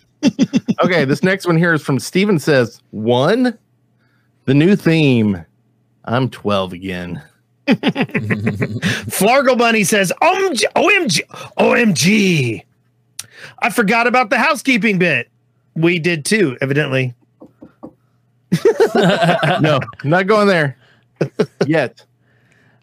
okay, this next one here is from Steven says, one, the new theme. I'm 12 again. Flargle Bunny says, OMG, OMG, OMG. I forgot about the housekeeping bit. We did too, evidently. No, not going there yet.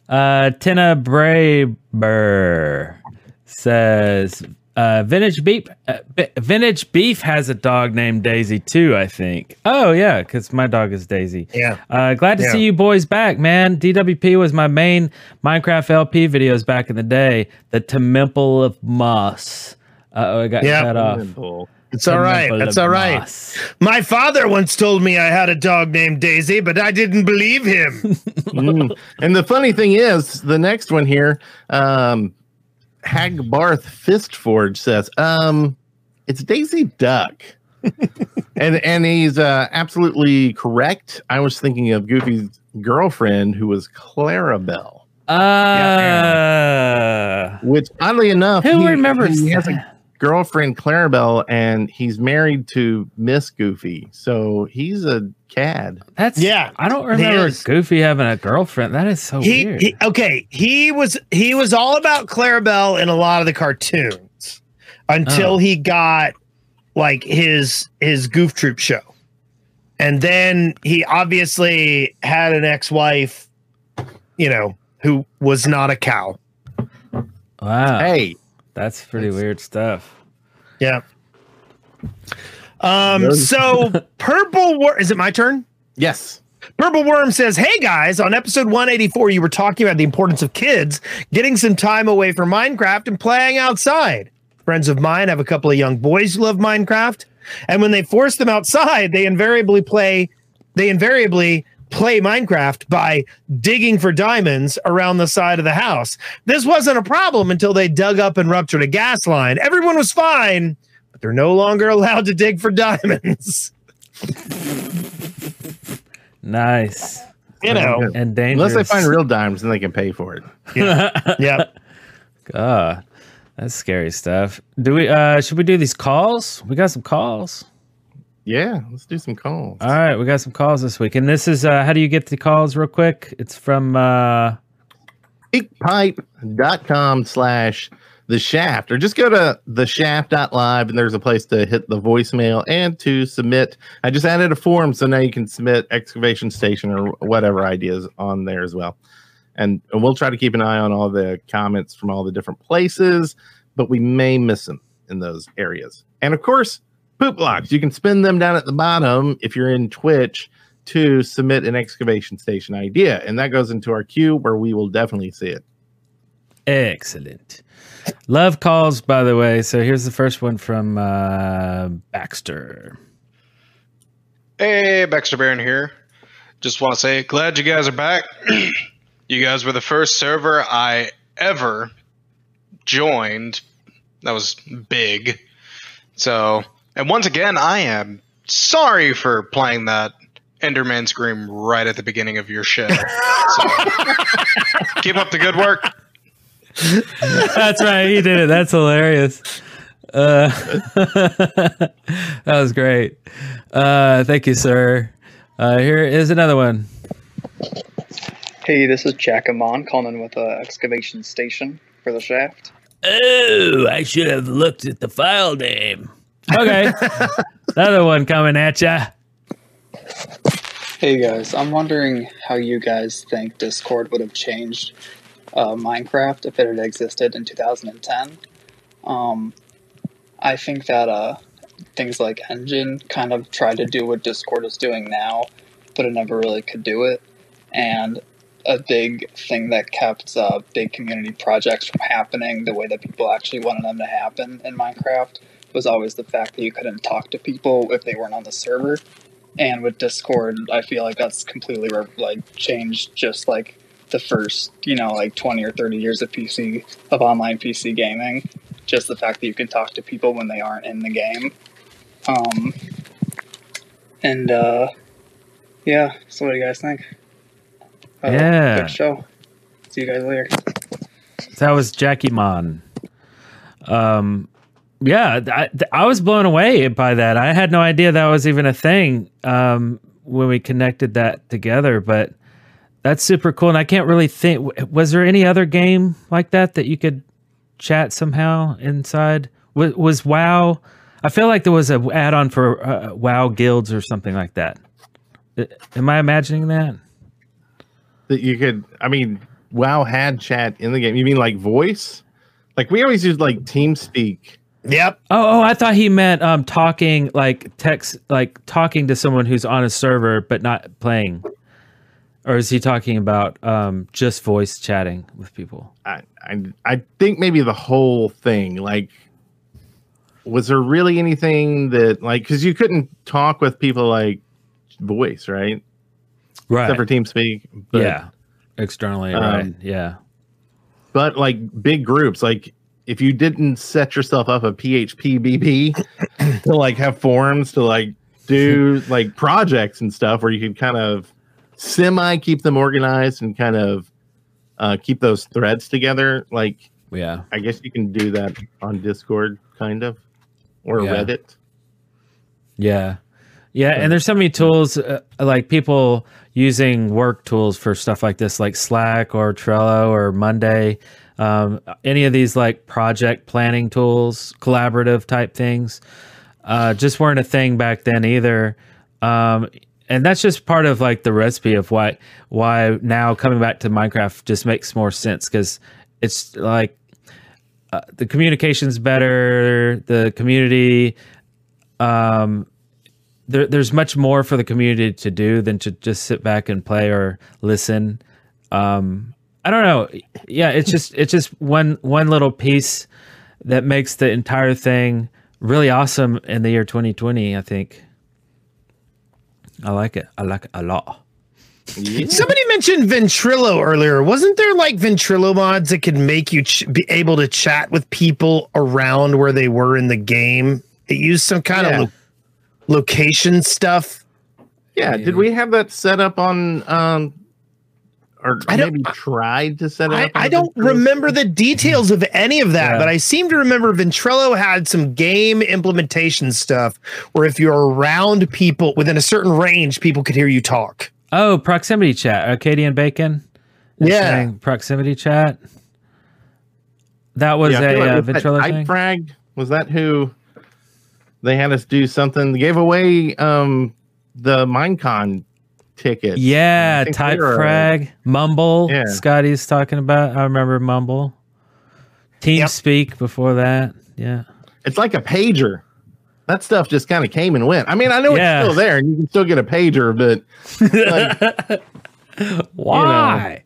Uh, Tina Braber says, uh, vintage beef. Uh, B- vintage beef has a dog named Daisy too. I think. Oh yeah, because my dog is Daisy. Yeah. Uh, glad to Yeah. see you boys back, man. DWP was my main Minecraft LP videos back in the day. The Temple of Moss. Uh oh, I got Yeah. cut off. It's all right. Temple That's all right. Moss. My father once told me I had a dog named Daisy, but I didn't believe him. Mm. And the funny thing is, the next one here, um, Hagbarth Fistforge says, um, it's Daisy Duck. and and he's uh, absolutely correct. I was thinking of Goofy's girlfriend, who was Clarabelle. Uh, Which, oddly enough, Who he, remembers he has a that? Girlfriend, Clarabelle, and he's married to Miss Goofy. So he's a cad. that's Yeah, I don't remember. Goofy having a girlfriend. That is so he, weird. he okay he was he was all about clarabelle in a lot of the cartoons until Oh. he got like his his goof troop show and then he obviously had an ex-wife you know who was not a cow wow, Hey, that's pretty weird stuff. yeah um so purple wor- is it my turn yes. Purple Worm says, Hey guys, on episode 184, you were talking about the importance of kids getting some time away from Minecraft and playing outside. Friends of mine have a couple of young boys who love Minecraft. And when they force them outside, they invariably play, they invariably play Minecraft by digging for diamonds around the side of the house. This wasn't a problem until they dug up and ruptured a gas line. Everyone was fine, but they're no longer allowed to dig for diamonds. Nice You know, and dangerous. Unless they find real dimes, then they can pay for it. Yeah. yep. God, that's scary stuff. Do we? uh Should we do these calls? We got some calls. Yeah, let's do some calls. All right, we got some calls this week, and this is uh how do you get the calls real quick? It's from uh Speakpipe.com slash the shaft, or just go to the shaft.live and there's a place to hit the voicemail and to submit. I just added a form so now you can submit excavation station or whatever ideas on there as well. And, and we'll try to keep an eye on all the comments from all the different places, but we may miss them in those areas. And of course, poop blocks. You can spin them down at the bottom if you're in Twitch to submit an excavation station idea. And that goes into our queue where we will definitely see it. excellent. Love calls, by the way. So here's the first one from uh Baxter. Hey, Baxter Baron here. Just want to say, glad you guys are back. you guys were the first server I ever joined. That was big. So, and once again, I am sorry for playing that Enderman scream right at the beginning of your show. So, keep up the good work. That's right, he did it. That's hilarious. Uh, that was great. Uh, thank you, sir. Uh, here is another one. Hey, this is Jackamon calling with a excavation station for the shaft. Oh, I should have looked at the file name. Okay. Another one coming at ya. Hey guys, I'm wondering how you guys think Discord would have changed uh, Minecraft if it had existed in 2010. Um, I think that uh, things like Enjin kind of tried to do what Discord is doing now, but it never really could do it. And a big thing that kept uh, big community projects from happening the way that people actually wanted them to happen in Minecraft was always the fact that you couldn't talk to people if they weren't on the server. And with Discord, I feel like that's completely like changed just like the first, you know, like 20 or 30 years of PC, of online PC gaming. Just the fact that you can talk to people when they aren't in the game. Um, and, uh, yeah, so what do you guys think? Uh, Yeah. Good show. See you guys later. That was Jackamon. Um, yeah, I, I was blown away by that. I had no idea that was even a thing um, when we connected that together. But that's super cool. And I can't really think. Was there any other game like that that you could chat somehow inside? Was, was WoW? I feel like there was a add-on for uh, WoW guilds or something like that. Am I imagining that? that you could i mean wow had chat in the game you mean like voice like we always use like teamspeak Yep. Oh, oh, I thought he meant um talking like text like talking to someone who's on a server but not playing. Or is he talking about um just voice chatting with people? I, I i think maybe the whole thing like was there really anything that like because you couldn't talk with people like voice right Right. except for teamspeak but, yeah. Externally, Um, right. Yeah. but like big groups like if you didn't set yourself up a phpBB to like have forums to like do like projects and stuff where you could kind of semi keep them organized and kind of uh, keep those threads together like Yeah. i guess you can do that on discord kind of or Yeah. reddit Yeah. Yeah, and there's so many tools uh, like people using work tools for stuff like this, like Slack or Trello or Monday. Um, any of these like project planning tools, collaborative type things, uh, just weren't a thing back then either. Um, and that's just part of like the recipe of why why now coming back to Minecraft just makes more sense because it's like uh, the communication's better, the community um, there, there's much more for the community to do than to just sit back and play or listen. Um, I don't know. Yeah, it's just it's just one one little piece that makes the entire thing really awesome in the year 2020. I think. I like it. I like it a lot. Somebody mentioned Ventrilo earlier. Wasn't there like Ventrilo mods that could make you ch- be able to chat with people around where they were in the game? It used some kind Yeah. of lo- location stuff. yeah did we have that set up on um or I don't- maybe tried to set it I, up I don't Discord? remember the details of any of that, Yeah. but I seem to remember Ventrilo had some game implementation stuff where if you're around people within a certain range, people could hear you talk. Oh, proximity chat. Arcadian Bacon. Yeah. saying proximity chat. That was Yeah, I a feel like uh, was that thing. Frag was that who they had us do something? They gave away um the Minecon ticket. Yeah, type frag, Mumble. Yeah. Scotty's talking about. I remember Mumble. TeamSpeak before that. Yeah. It's like a pager. That stuff just kind of came and went. I mean, I know Yeah. it's still there, and you can still get a pager, but like, Why?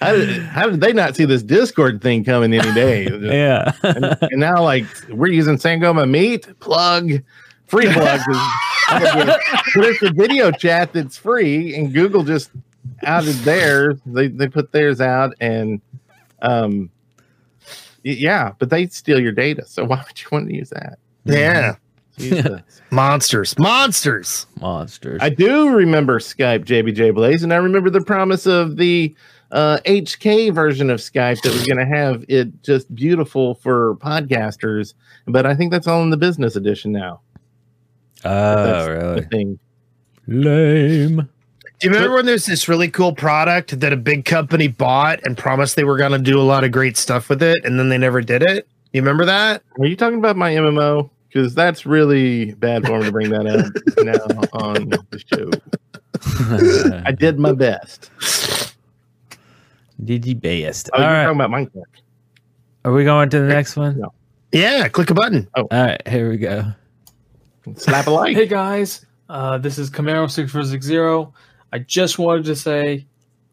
how did, how did they not see this Discord thing coming any day? Yeah. and, and now, like, we're using Sangoma Meet plug, free plug. but it's a video chat that's free, and Google just outed theirs. They they put theirs out, and um, yeah, but they steal your data. So why would you want to use that? Yeah. Use Monsters. Monsters. Monsters. I do remember Skype JBJ Blaze, and I remember the promise of the uh, HK version of Skype that was going to have it just beautiful for podcasters. But I think that's all in the business edition now. Oh, That's really? thing. Lame. Do you remember when there's this really cool product that a big company bought and promised they were going to do a lot of great stuff with it, and then they never did it? You remember that? Are you talking about my MMO? because that's really bad form to bring that up now on the show. I did my best. Did you best? Oh, All you're right. talking about Minecraft. Are we going to the next one? No. Yeah, click a button. Oh, All right, here we go. Slap a like. Hey guys, uh, this is Camaro six four six zero. I just wanted to say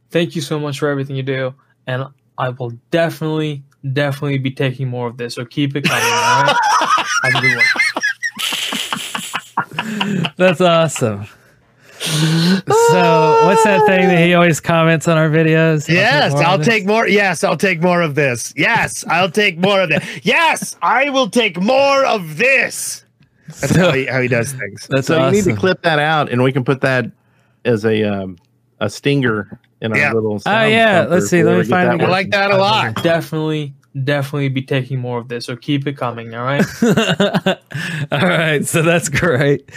thank you so much for everything you do, and I will definitely, definitely be taking more of this. So keep it coming. all right? Have a good one. That's awesome. So, what's that thing that he always comments on our videos? Yes, more I'll take more. Yes, I'll take more of this. Yes, I'll take more of that. Yes, I will take more of this. That's So- how, he, how he does things. That's so awesome. you need to clip that out, and we can put that as a um, a stinger in our Yeah. little. Oh sound yeah, let's see. we Let ever me get find I it. working. like that a lot. Definitely, definitely be taking more of this. So keep it coming. All right. All right, so that's great.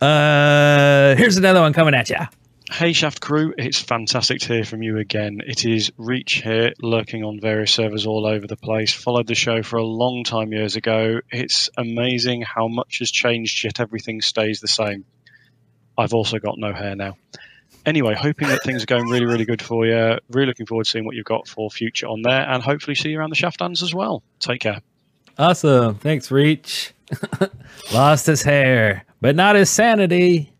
Uh, here's another one coming at you. Hey Shaft crew, it's fantastic to hear from you again. It is Reach here, lurking on various servers all over the place. Followed the show for a long time years ago. It's amazing how much has changed, yet everything stays the same. I've also got no hair now. Anyway, hoping that things are going really, really good for you. Really looking forward to seeing what you've got for future on there, and hopefully see you around the Shaftlands as well. Take care. Awesome. Thanks, Reach. Lost his hair, but not his sanity.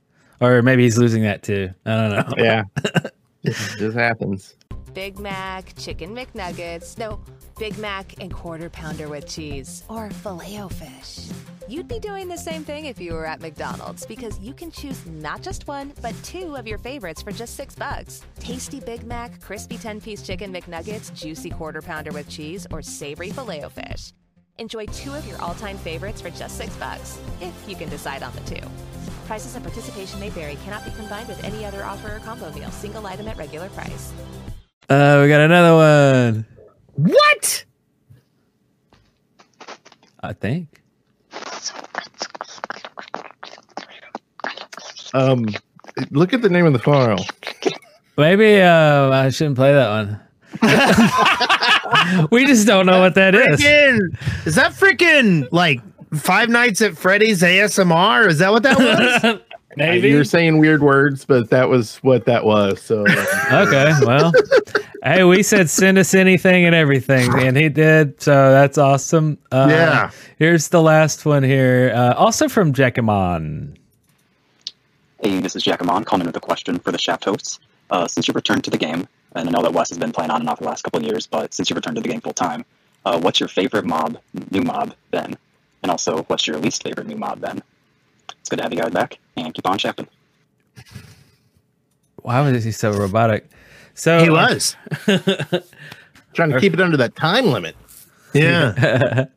Or maybe he's losing that too. I don't know. Yeah, this happens. Big Mac, Chicken McNuggets, no, Big Mac and Quarter Pounder with cheese, or Filet-O-Fish. You'd be doing the same thing if you were at McDonald's because you can choose not just one, but two of your favorites for just six bucks. Tasty Big Mac, crispy 10 piece chicken McNuggets, juicy Quarter Pounder with cheese, or savory filet o fish. Enjoy two of your all time favorites for just six bucks, if you can decide on the two. Prices and participation may vary, cannot be combined with any other offer or combo meal, single item at regular price. Uh, we got another one. What? I think. Um, look at the name of the file. Maybe uh, I shouldn't play that one. we just don't know what that is. Freaking, is that freaking like Five Nights at Freddy's ASMR? Is that what that was? Maybe. You're saying weird words, but that was what that was. So uh, Okay, well, hey, we said send us anything and everything, and he did. So that's awesome. Uh, Yeah. Here's the last one here, uh, also from Jackamon. Hey, this is Jackamon calling with a question for the Shaft hosts. Uh, since you've returned to the game, and I know that Wes has been playing on and off the last couple of years, but since you've returned to the game full time, uh, what's your favorite mob, new mob, Ben? And also, what's your least favorite new mob, Ben? It's good to have you guys back, and keep on shafting. Why was he so robotic? So he was. trying to keep it under that time limit. Yeah.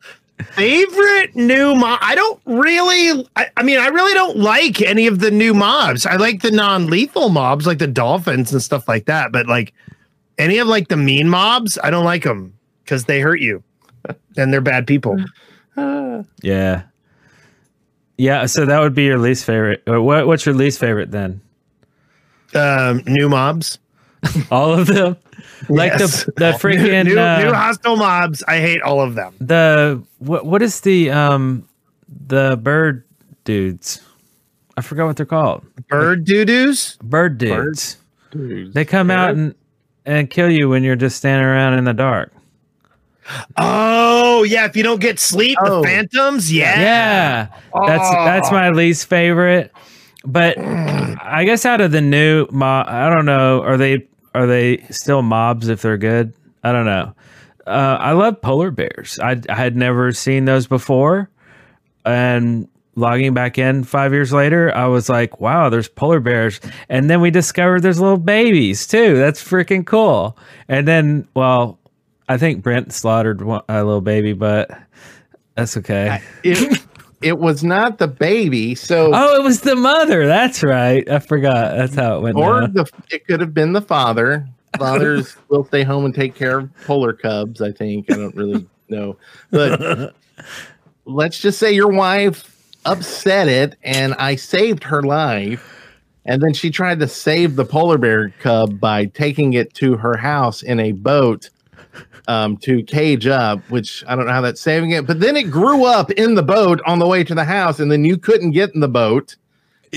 Favorite new mob? I don't really. I, I mean, I really don't like any of the new mobs. I like the non-lethal mobs, like the dolphins and stuff like that. But like any of like the mean mobs, I don't like them because they hurt you, and they're bad people. Yeah. Yeah, so that would be your least favorite. Uh, What what's your least favorite then? Um, new mobs. All of them? Like Yes. the the freaking new, uh, new hostile mobs. I hate all of them. the what what is the um the bird dudes? I forgot what they're called. Bird doo-doos? Bird dudes. They come out and and kill you when you're just standing around in the dark. Oh yeah, if you don't get sleep, Oh. the phantoms. Yeah, Yeah. That's that's Oh. my least favorite. But I guess out of the new mob, I don't know. Are they are they still mobs if they're good? I don't know. Uh, I love polar bears. I, I had never seen those before, and logging back in five years later, I was like, "Wow, there's polar bears!" And then we discovered there's little babies too. That's freaking cool. And then, well, I think Brent slaughtered one, a little baby, but that's okay. It, it was not the baby, so Oh, it was the mother. That's right. I forgot. That's how it went. or down. the it could have been the father. Fathers will stay home and take care of polar cubs. I think I don't really know, but let's just say your wife upset it, and I saved her life. And then she tried to save the polar bear cub by taking it to her house in a boat um, to cage up, which I don't know how that's saving it. But then it grew up in the boat on the way to the house, and then you couldn't get in the boat.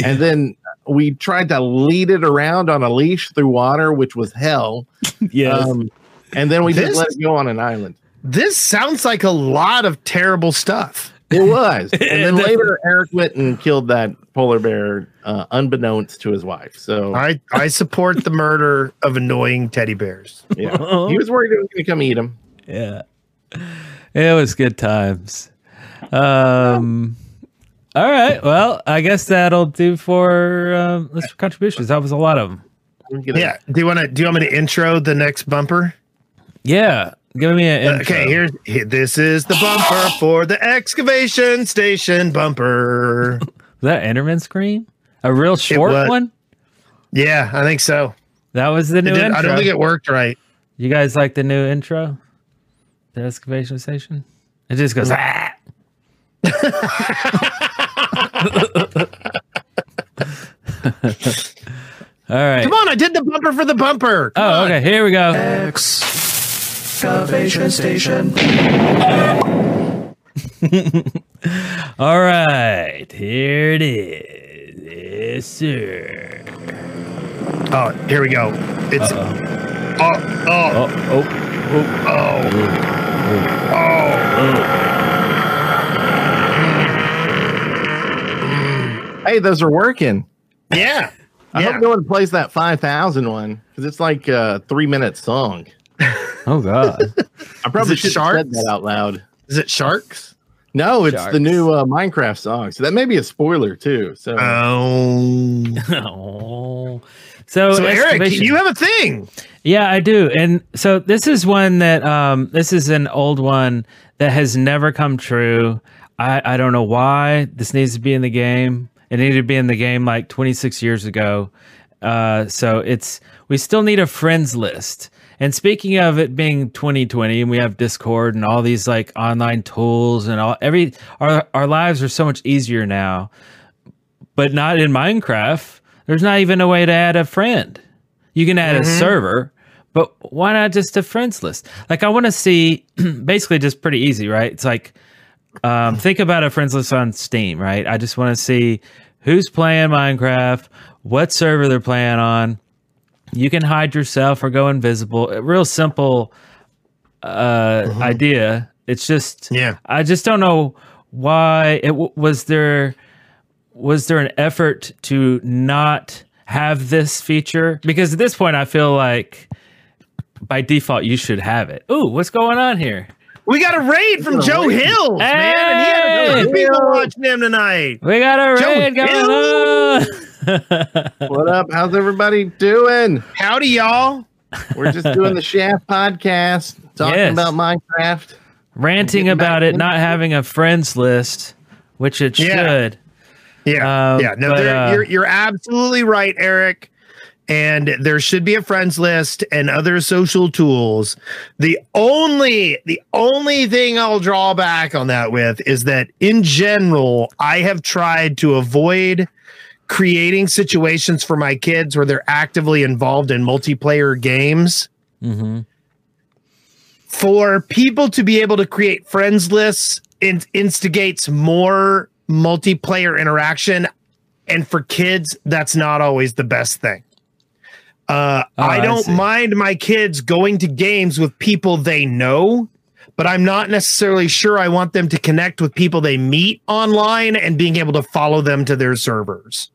And then we tried to lead it around on a leash through water, which was hell. Yes. Um, and then we This- just let it go on an island. This sounds like a lot of terrible stuff. It was. And then later, Eric went and killed that polar bear, uh, unbeknownst to his wife. So I I support the murder of annoying teddy bears. yeah, he was worried it was going to come eat him. Yeah. It was good times. Um all right. Well, I guess that'll do for um listener contributions. That was a lot of them. Yeah. Do you want to? Do you want me to intro the next bumper? Yeah. Give me an Okay. intro. Here's here, this is the bumper for the excavation station bumper. Was that Enderman scream? A real short was. one? Yeah, I think so. That was the new did- intro. I don't think it worked right. You guys like the new intro? The excavation station? It just goes ah. All right. Come on, I did the bumper for the bumper. Come Oh, on. okay. Here we go. Excavation station. All right. Here it is. Yes, sir. Oh, here we go. It's uh, uh, oh, oh oh Oh, oh, Hey, those are working. yeah. I Yeah. hope no one plays that 5000 one because it's like a three minute song. Oh God. I probably Is should have said that out loud. Is it sharks? No, it's the new uh, Minecraft song. So that may be a spoiler too. So Oh. oh. So, So Eric, you have a thing. Yeah, I do. And so this is one that um this is an old one that has never come true. I I don't know why this needs to be in the game. It needed to be in the game like 26 years ago. Uh so it's we still need a friends list. And speaking of it being 2020 and we have Discord and all these like online tools and all every our our lives are so much easier now. But not in Minecraft. There's not even a way to add a friend. You can add a server, but why not just a friends list? Like I want to see basically just pretty easy, right? It's like um, think about a friends list on Steam, right? I just want to see who's playing Minecraft, what server they're playing on. You can hide yourself or go invisible. A real simple uh, idea. It's just Yeah. I just don't know why it w- was there was there an effort to not have this feature because at this point I feel like by default you should have it. Ooh, what's going on here? We got a raid from Joe Hills, man. And he had a bunch people watching him tonight. We got a Joe raid going on. What up? How's everybody doing? Howdy, y'all. We're just doing the Shaft podcast, talking Yes. about Minecraft. Ranting about it not having a friends list, which it Yeah. should. Yeah, Um, yeah. No, but, uh, you're you're absolutely right, Eric. And there should be a friends list and other social tools. The only the only thing I'll draw back on that with is that in general, I have tried to avoid creating situations for my kids where they're actively involved in multiplayer games Mm-hmm. for people to be able to create friends lists in, instigates more multiplayer interaction and for kids that's not always the best thing uh, Oh, i I don't see. mind my kids going to games with people they know but i'm not necessarily sure i want them to connect with people they meet online and being able to follow them to their servers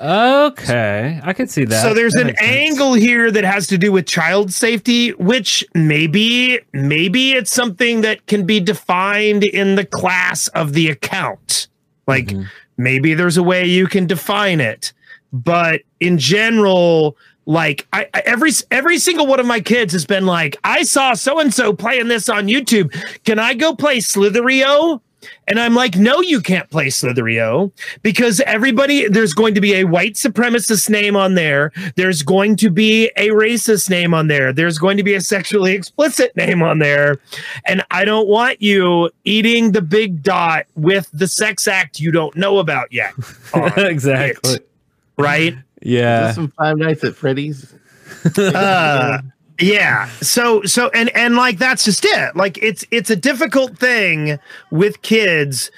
Okay, I could see that. So there's That an makes sense. angle here that has to do with child safety, which maybe maybe it's something that can be defined in the class of the account. Like Mm-hmm. maybe there's a way you can define it, but in general, like I, I every every single one of my kids has been like, I saw so and so playing this on YouTube. Can I go play Slither.io? And I'm like, no, you can't play Slither.io because everybody, there's going to be a white supremacist name on there. There's going to be a racist name on there. There's going to be a sexually explicit name on there. And I don't want you eating the big dot with the sex act you don't know about yet. exactly. it, right? Yeah. this some Five Nights at Freddy's? Uh, Yeah. So so and and like that's just it. Like it's it's a difficult thing with kids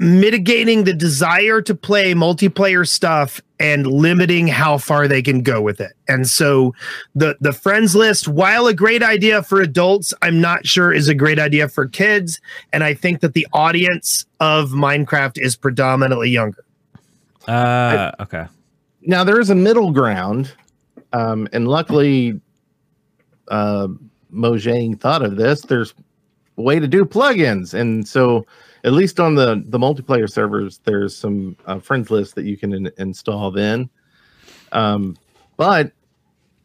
mitigating the desire to play multiplayer stuff and limiting how far they can go with it. And so the the friends list while a great idea for adults, I'm not sure is a great idea for kids and I think that the audience of Minecraft is predominantly younger. Uh okay. Now there is a middle ground, um, and luckily, uh, Mojang thought of this. There's a way to do plugins, and so at least on the the multiplayer servers, there's some uh, friends list that you can in- install. Then, um, but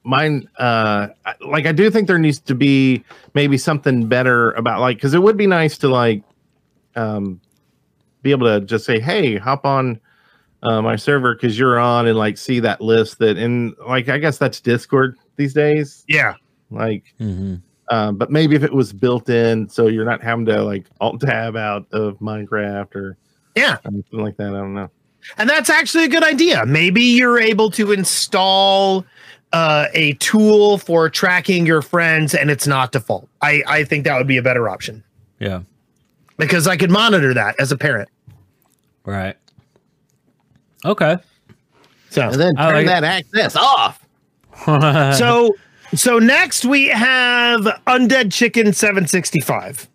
mine, uh, like I do think there needs to be maybe something better about like because it would be nice to like, um, be able to just say, hey, hop on uh, my server because you're on and like see that list that and like I guess that's Discord these days. Yeah. Like, um, but maybe if it was built in, so you're not having to like alt tab out of Minecraft or yeah something like that. I don't know. And that's actually a good idea. Maybe you're able to install uh, a tool for tracking your friends and it's not default. I, I think that would be a better option Yeah. because I could monitor that as a parent. Right. Okay. So and then turn like it. that access off. so so next we have Undead Chicken 765.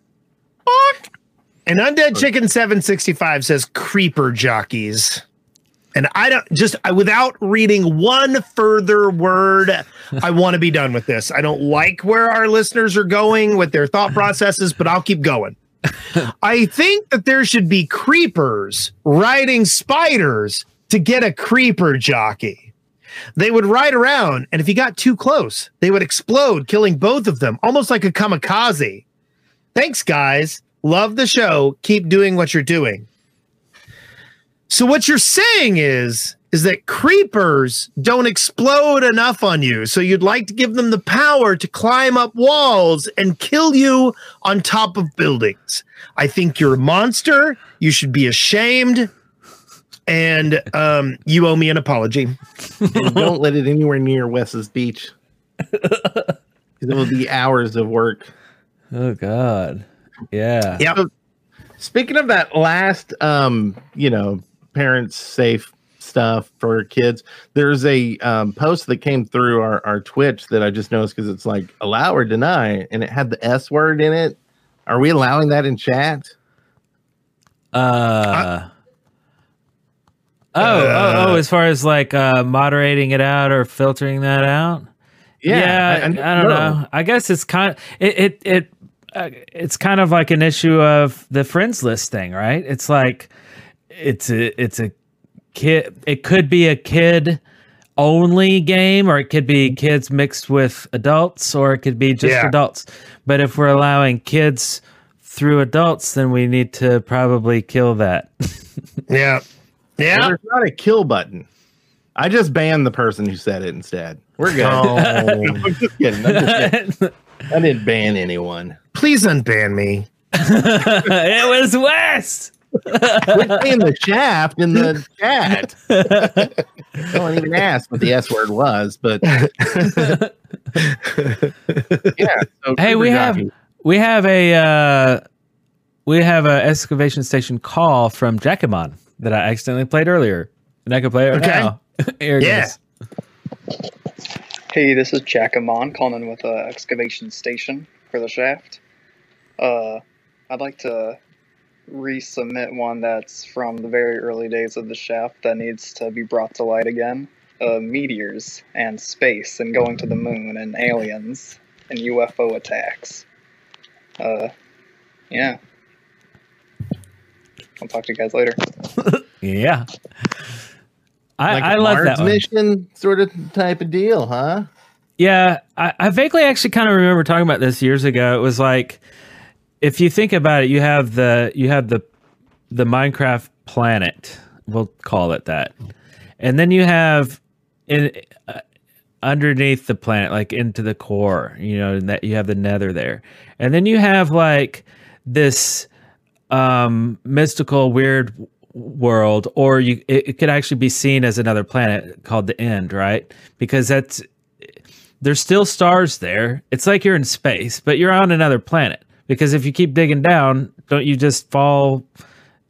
And Undead Chicken 765 says creeper jockeys. And I don't just I, without reading one further word, I want to be done with this. I don't like where our listeners are going with their thought processes, but I'll keep going. I think that there should be creepers riding spiders to get a creeper jockey. They would ride around, and if you got too close, they would explode, killing both of them, almost like a kamikaze. Thanks, guys. Love the show. Keep doing what you're doing. So what you're saying is is that creepers don't explode enough on you. So you'd like to give them the power to climb up walls and kill you on top of buildings. I think you're a monster. You should be ashamed. And um, you owe me an apology. And don't let it anywhere near Wes's beach. It will be hours of work. Oh God. Yeah. Yeah. Speaking of that last, um, you know, parents safe stuff for kids, there's a um, post that came through our, our Twitch that I just noticed because it's like allow or deny, and it had the S word in it. Are we allowing that in chat? Uh, oh, oh, oh, as far as like uh, moderating it out or filtering that out. Yeah, I, I- I I don't know. know. I guess it's kind. It it it. Uh, it's kind of like an issue of the friends list thing, right? It's like it's a it's a kid. It could be a kid only game, or it could be kids mixed with adults, or it could be just Yeah. adults. But if we're allowing kids through adults, then we need to probably kill that. Yeah. Yeah. Well, there's not a kill button. I just banned the person who said it instead. We're good. Oh. I'm just kidding. I'm just kidding. I didn't ban anyone. Please unban me. it was Wes. Quit saying the shaft in the chat. I don't even ask what the S word was, but yeah. So hey, we have Jockey. we have a uh, we have a excavation station call from Jackamon that I accidentally played earlier, and I can play it right Okay. now. Here it Yeah. is. Hey, this is Jackamon calling with a excavation station for the shaft. Uh, I'd like to resubmit one that's from the very early days of the shaft that needs to be brought to light again. Uh, meteors and space and going to the moon and aliens and UFO attacks. Uh, yeah. I'll talk to you guys later. Yeah, I, like I a love Mars that one. mission sort of type of deal, huh? Yeah, I, I vaguely actually kind of remember talking about this years ago. It was like, if you think about it, you have the you have the the Minecraft planet. We'll call it that, and then you have in uh, underneath the planet, like into the core. You know, and that you have the Nether there, and then you have like this um mystical weird world or you it, it could actually be seen as another planet called the end right because that's there's still stars there. It's like you're in space, but you're on another planet. Because if you keep digging down, don't you just fall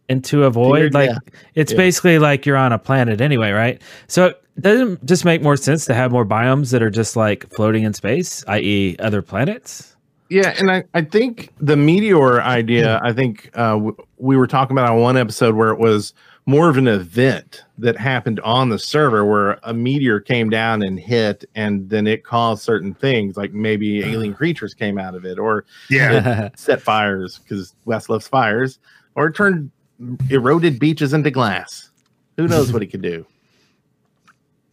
into a void? Like yeah. it's Yeah. basically like you're on a planet anyway, right? So it doesn't just make more sense to have more biomes that are just like floating in space, i.e., other planets. Yeah, and I, I think the meteor idea, I think uh, w- we were talking about on one episode where it was more of an event that happened on the server where a meteor came down and hit, and then it caused certain things, like maybe alien creatures came out of it, or Yeah. set fires because Wes loves fires, or it turned eroded beaches into glass. Who knows what he could do?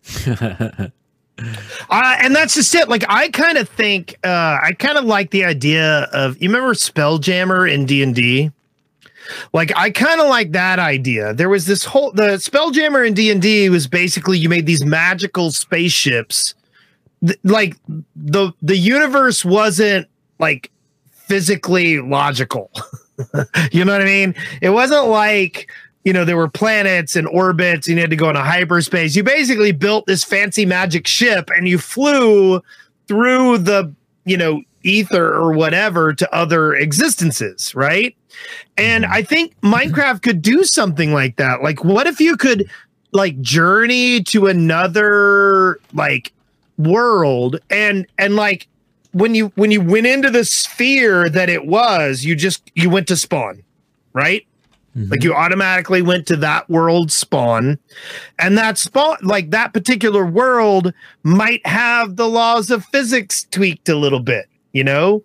Uh, and that's just it. Like I kind of think uh, I kind of like the idea of you remember Spelljammer in D and D. Like I kind of like that idea. There was this whole the Spelljammer in D and D was basically you made these magical spaceships. Th- like the the universe wasn't like physically logical. you know what I mean? It wasn't like you know there were planets and orbits and you had to go into hyperspace. You basically built this fancy magic ship and you flew through the you know ether or whatever to other existences, right? And mm-hmm. I think Minecraft could do something like that. Like what if you could like journey to another like world and and like when you when you went into the sphere that it was, you just you went to spawn, right? Like you mm-hmm. automatically went to that world spawn, and that spawn, like that particular world, might have the laws of physics tweaked a little bit. You know,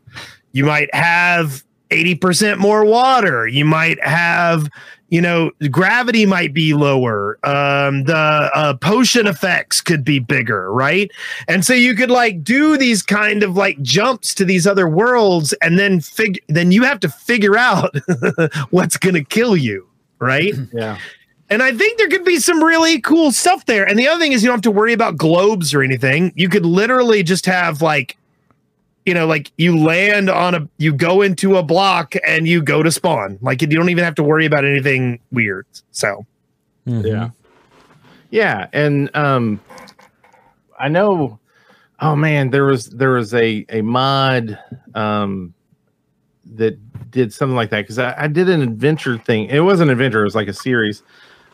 you might have 80% more water. You might have, you know, gravity might be lower. Um, the uh, potion effects could be bigger, right? And so you could like do these kind of like jumps to these other worlds, and then figure. Then you have to figure out what's gonna kill you, right? Yeah. And I think there could be some really cool stuff there. And the other thing is, you don't have to worry about globes or anything. You could literally just have like, you know, like you land on a, you go into a block and you go to spawn. Like you don't even have to worry about anything weird. So, Yeah. Yeah, and um I know oh man, there was there was a a mod um that did something like that because I, I did an adventure thing. It wasn't an adventure, it was like a series.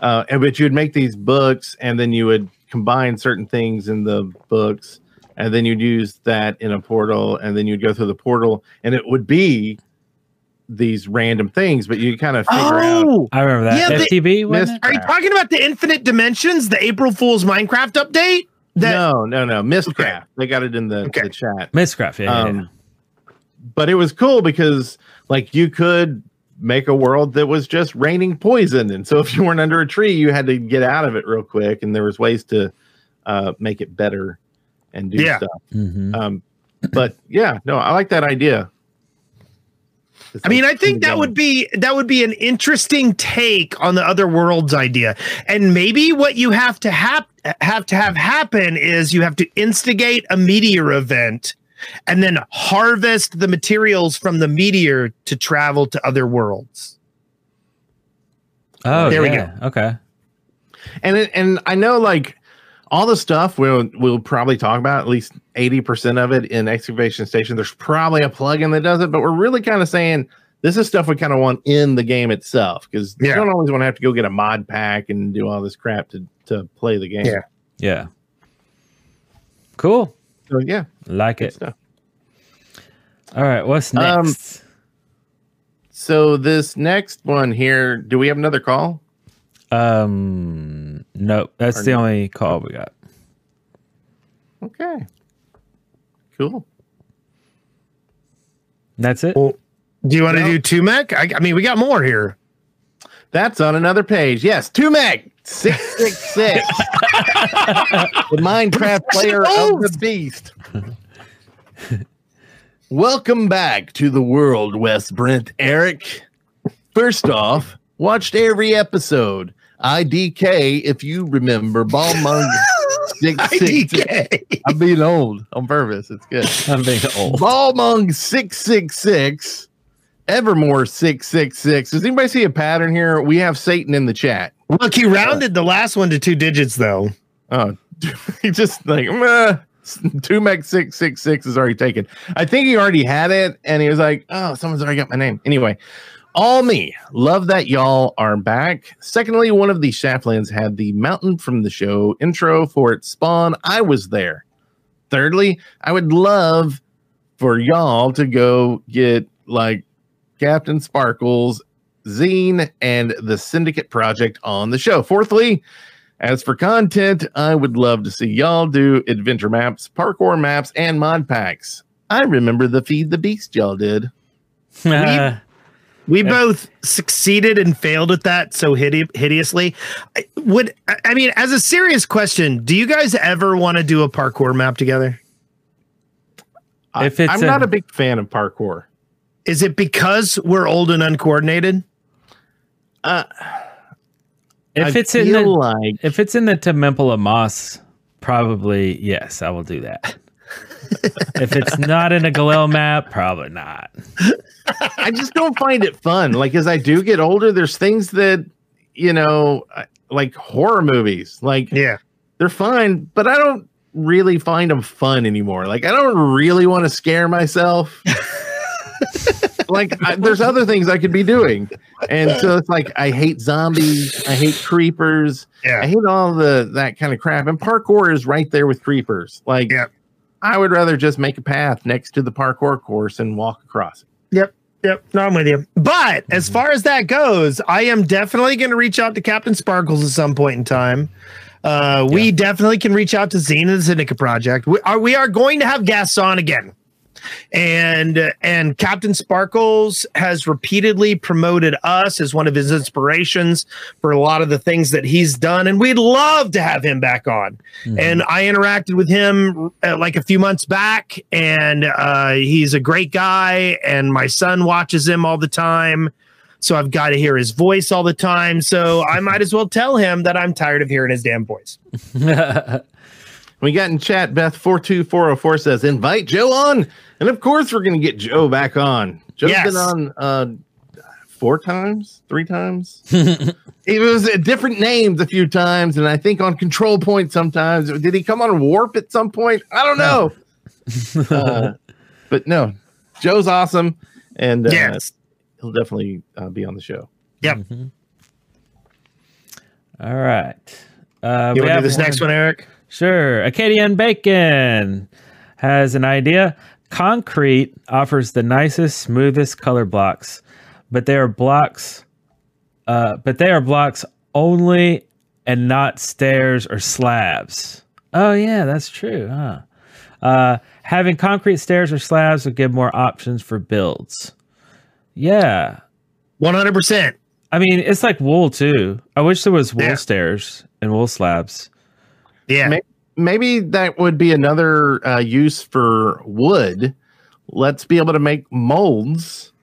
Uh and but you would make these books and then you would combine certain things in the books and then you'd use that in a portal and then you'd go through the portal and it would be these random things, but you kind of figure out oh, I remember that. Yeah, the- FTB, wasn't are you talking about the Infinite Dimensions, the April Fool's Minecraft update? That no, no, no. Mystcraft. They got it in the, the chat. Mystcraft, yeah, yeah, Um, yeah. But it was cool because like you could make a world that was just raining poison. And so if you weren't under a tree, you had to get out of it real quick. And there was ways to uh, make it better and do Yeah. stuff. Mm-hmm. Um, but yeah, no, I like that idea. I mean, I think that would be that would be an interesting take on the other worlds idea. And maybe what you have to have have to have happen is you have to instigate a meteor event and then harvest the materials from the meteor to travel to other worlds. Oh, There we go. Okay. and it, and I know like all the stuff we'll we'll probably talk about at least eighty percent of it in excavation station. There's probably a plugin that does it, but we're really kind of saying this is stuff we kind of want in the game itself because you don't always want to have to go get a mod pack and do all this crap to to play the game. Yeah. Yeah. Cool. So yeah, Like good it. stuff. All right. What's Um, next? So this next one here, do we have another call? Um, nope. That's Or the no. only call we got. Okay. Cool. That's it. Well, do you want to No. do two mech? I, I mean, we got more here. That's on another page. Yes, two Tumek six six six, the Minecraft player of the beast. Welcome back to the world, Wes Brent Eric. First off, watched every episode. IDK, if you remember, Ballmung six six six. IDK. I'm being old on purpose. It's good. I'm being old. Ballmung six six six, Evermore six six six. Does anybody see a pattern here? We have Satan in the chat. Look, he rounded the last one to two digits, though. Oh, he just like meh, Two Meg six six six is already taken. I think he already had it, and he was like, "Oh, someone's already got my name." Anyway, all me. Love that y'all are back. Secondly, one of the Shaftlands had the mountain from the show intro for its spawn. I was there. Thirdly, I would love for y'all to go get like CaptainSparklez, Zine, and the Syndicate Project on the show. Fourthly, as for content, I would love to see y'all do adventure maps, parkour maps, and mod packs. I remember the Feed the Beast y'all did. we, we both succeeded and failed at that so hide- hideously. I, would I- I mean, as a serious question, do you guys ever want to do a parkour map together? If it's I'm not a big fan of parkour. Is it because we're old and uncoordinated? Uh, if I it's in the feel like- if it's in the Temple of Moss, probably yes, I will do that. If it's not in a Galil map, probably not. I just don't find it fun. Like as I do get older, there's things that you know, like horror movies. Like yeah, they're fine, but I don't really find them fun anymore. Like I don't really want to scare myself. like I, there's other things I could be doing, and so it's like I hate zombies. I hate creepers. Yeah. I hate all the that kind of crap. And parkour is right there with creepers. Like I would rather just make a path next to the parkour course and walk across it. Yep. Yep. No, I'm with you. But as far as that goes, I am definitely going to reach out to CaptainSparklez at some point in time. Uh, we definitely can reach out to and the Syndicate Project. We are we are going to have guests on again, and and CaptainSparklez has repeatedly promoted us as one of his inspirations for a lot of the things that he's done, and we'd love to have him back on. And I interacted with him uh, like a few months back, and uh, he's a great guy. And my son watches him all the time. So I've got to hear his voice all the time. So I might as well tell him that I'm tired of hearing his damn voice. We got in chat, Beth four two four zero four says invite Joe on, and of course we're gonna get Joe back on. Joe's Yes. been on uh four times, three times. it was uh, different names a few times, and I think on control point sometimes. Did he come on warp at some point? I don't know. uh, but no, Joe's awesome, and uh, Yes. he'll definitely uh, be on the show. Yep. All right. Uh, You we want to do this next one, Eric? Sure. Acadian Bacon has an idea. Concrete offers the nicest, smoothest color blocks, but they are blocks, uh, but they are blocks only and not stairs or slabs. Oh yeah, that's true. Huh? Uh, having concrete stairs or slabs would give more options for builds. Yeah, one hundred percent. I mean, it's like wool too. I wish there was wool Yeah. stairs and wool slabs. Yeah. May- Maybe that would be another uh, use for wood. Let's be able to make molds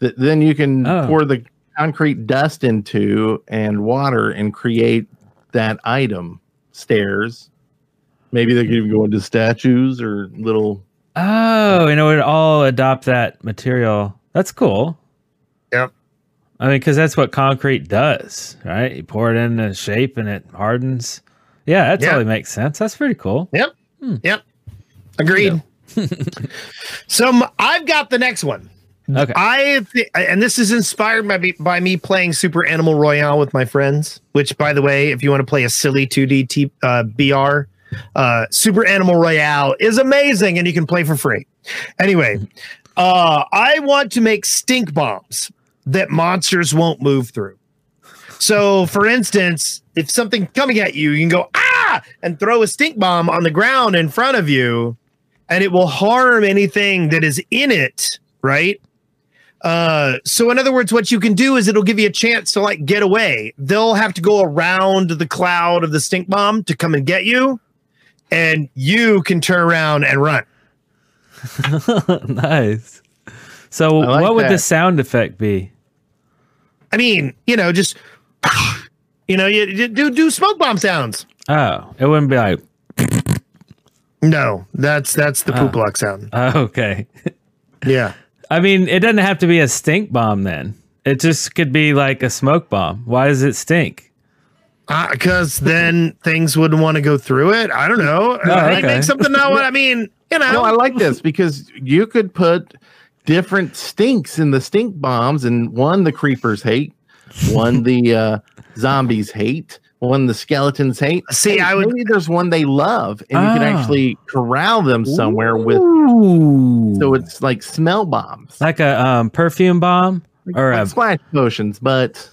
that then you can Oh. pour the concrete dust into and water and create that item. Stairs. Maybe they could even go into statues or little. Oh, and it would all adopt that material. That's cool. Yep. I mean, because that's what concrete does, right? You pour it in a shape and it hardens. Yeah, that Yeah. totally makes sense. That's pretty cool. Yep. Yep. Agreed. so m- I've got the next one. Okay. I th- and this is inspired by me, by me playing Super Animal Royale with my friends. Which, by the way, if you want to play a silly 2D T, uh, BR, uh, Super Animal Royale is amazing, and you can play for free. Anyway, uh, I want to make stink bombs that monsters won't move through. So, for instance, if something coming at you, you can go ah and throw a stink bomb on the ground in front of you, and it will harm anything that is in it, right? Uh, so in other words, what you can do is it'll give you a chance to like get away. They'll have to go around the cloud of the stink bomb to come and get you, and you can turn around and run. nice. So, like what would the sound effect be? I mean, you know, just you know, you, you do do smoke bomb sounds. Oh, it wouldn't be like. No, that's that's the poop Oh. luck sound. Oh, okay. Yeah. I mean, it doesn't have to be a stink bomb then. It just could be like a smoke bomb. Why does it stink? Uh, because then things wouldn't want to go through it. I don't know. No, I make something not what I mean. You know, No, I like this because you could put different stinks in the stink bombs, and one the creepers hate, one the uh, zombies hate, one the skeletons hate. See, I would- maybe there's one they love, and you can Ah. actually corral them somewhere with. So it's like smell bombs, like a um, perfume bomb or like a, splash potions, but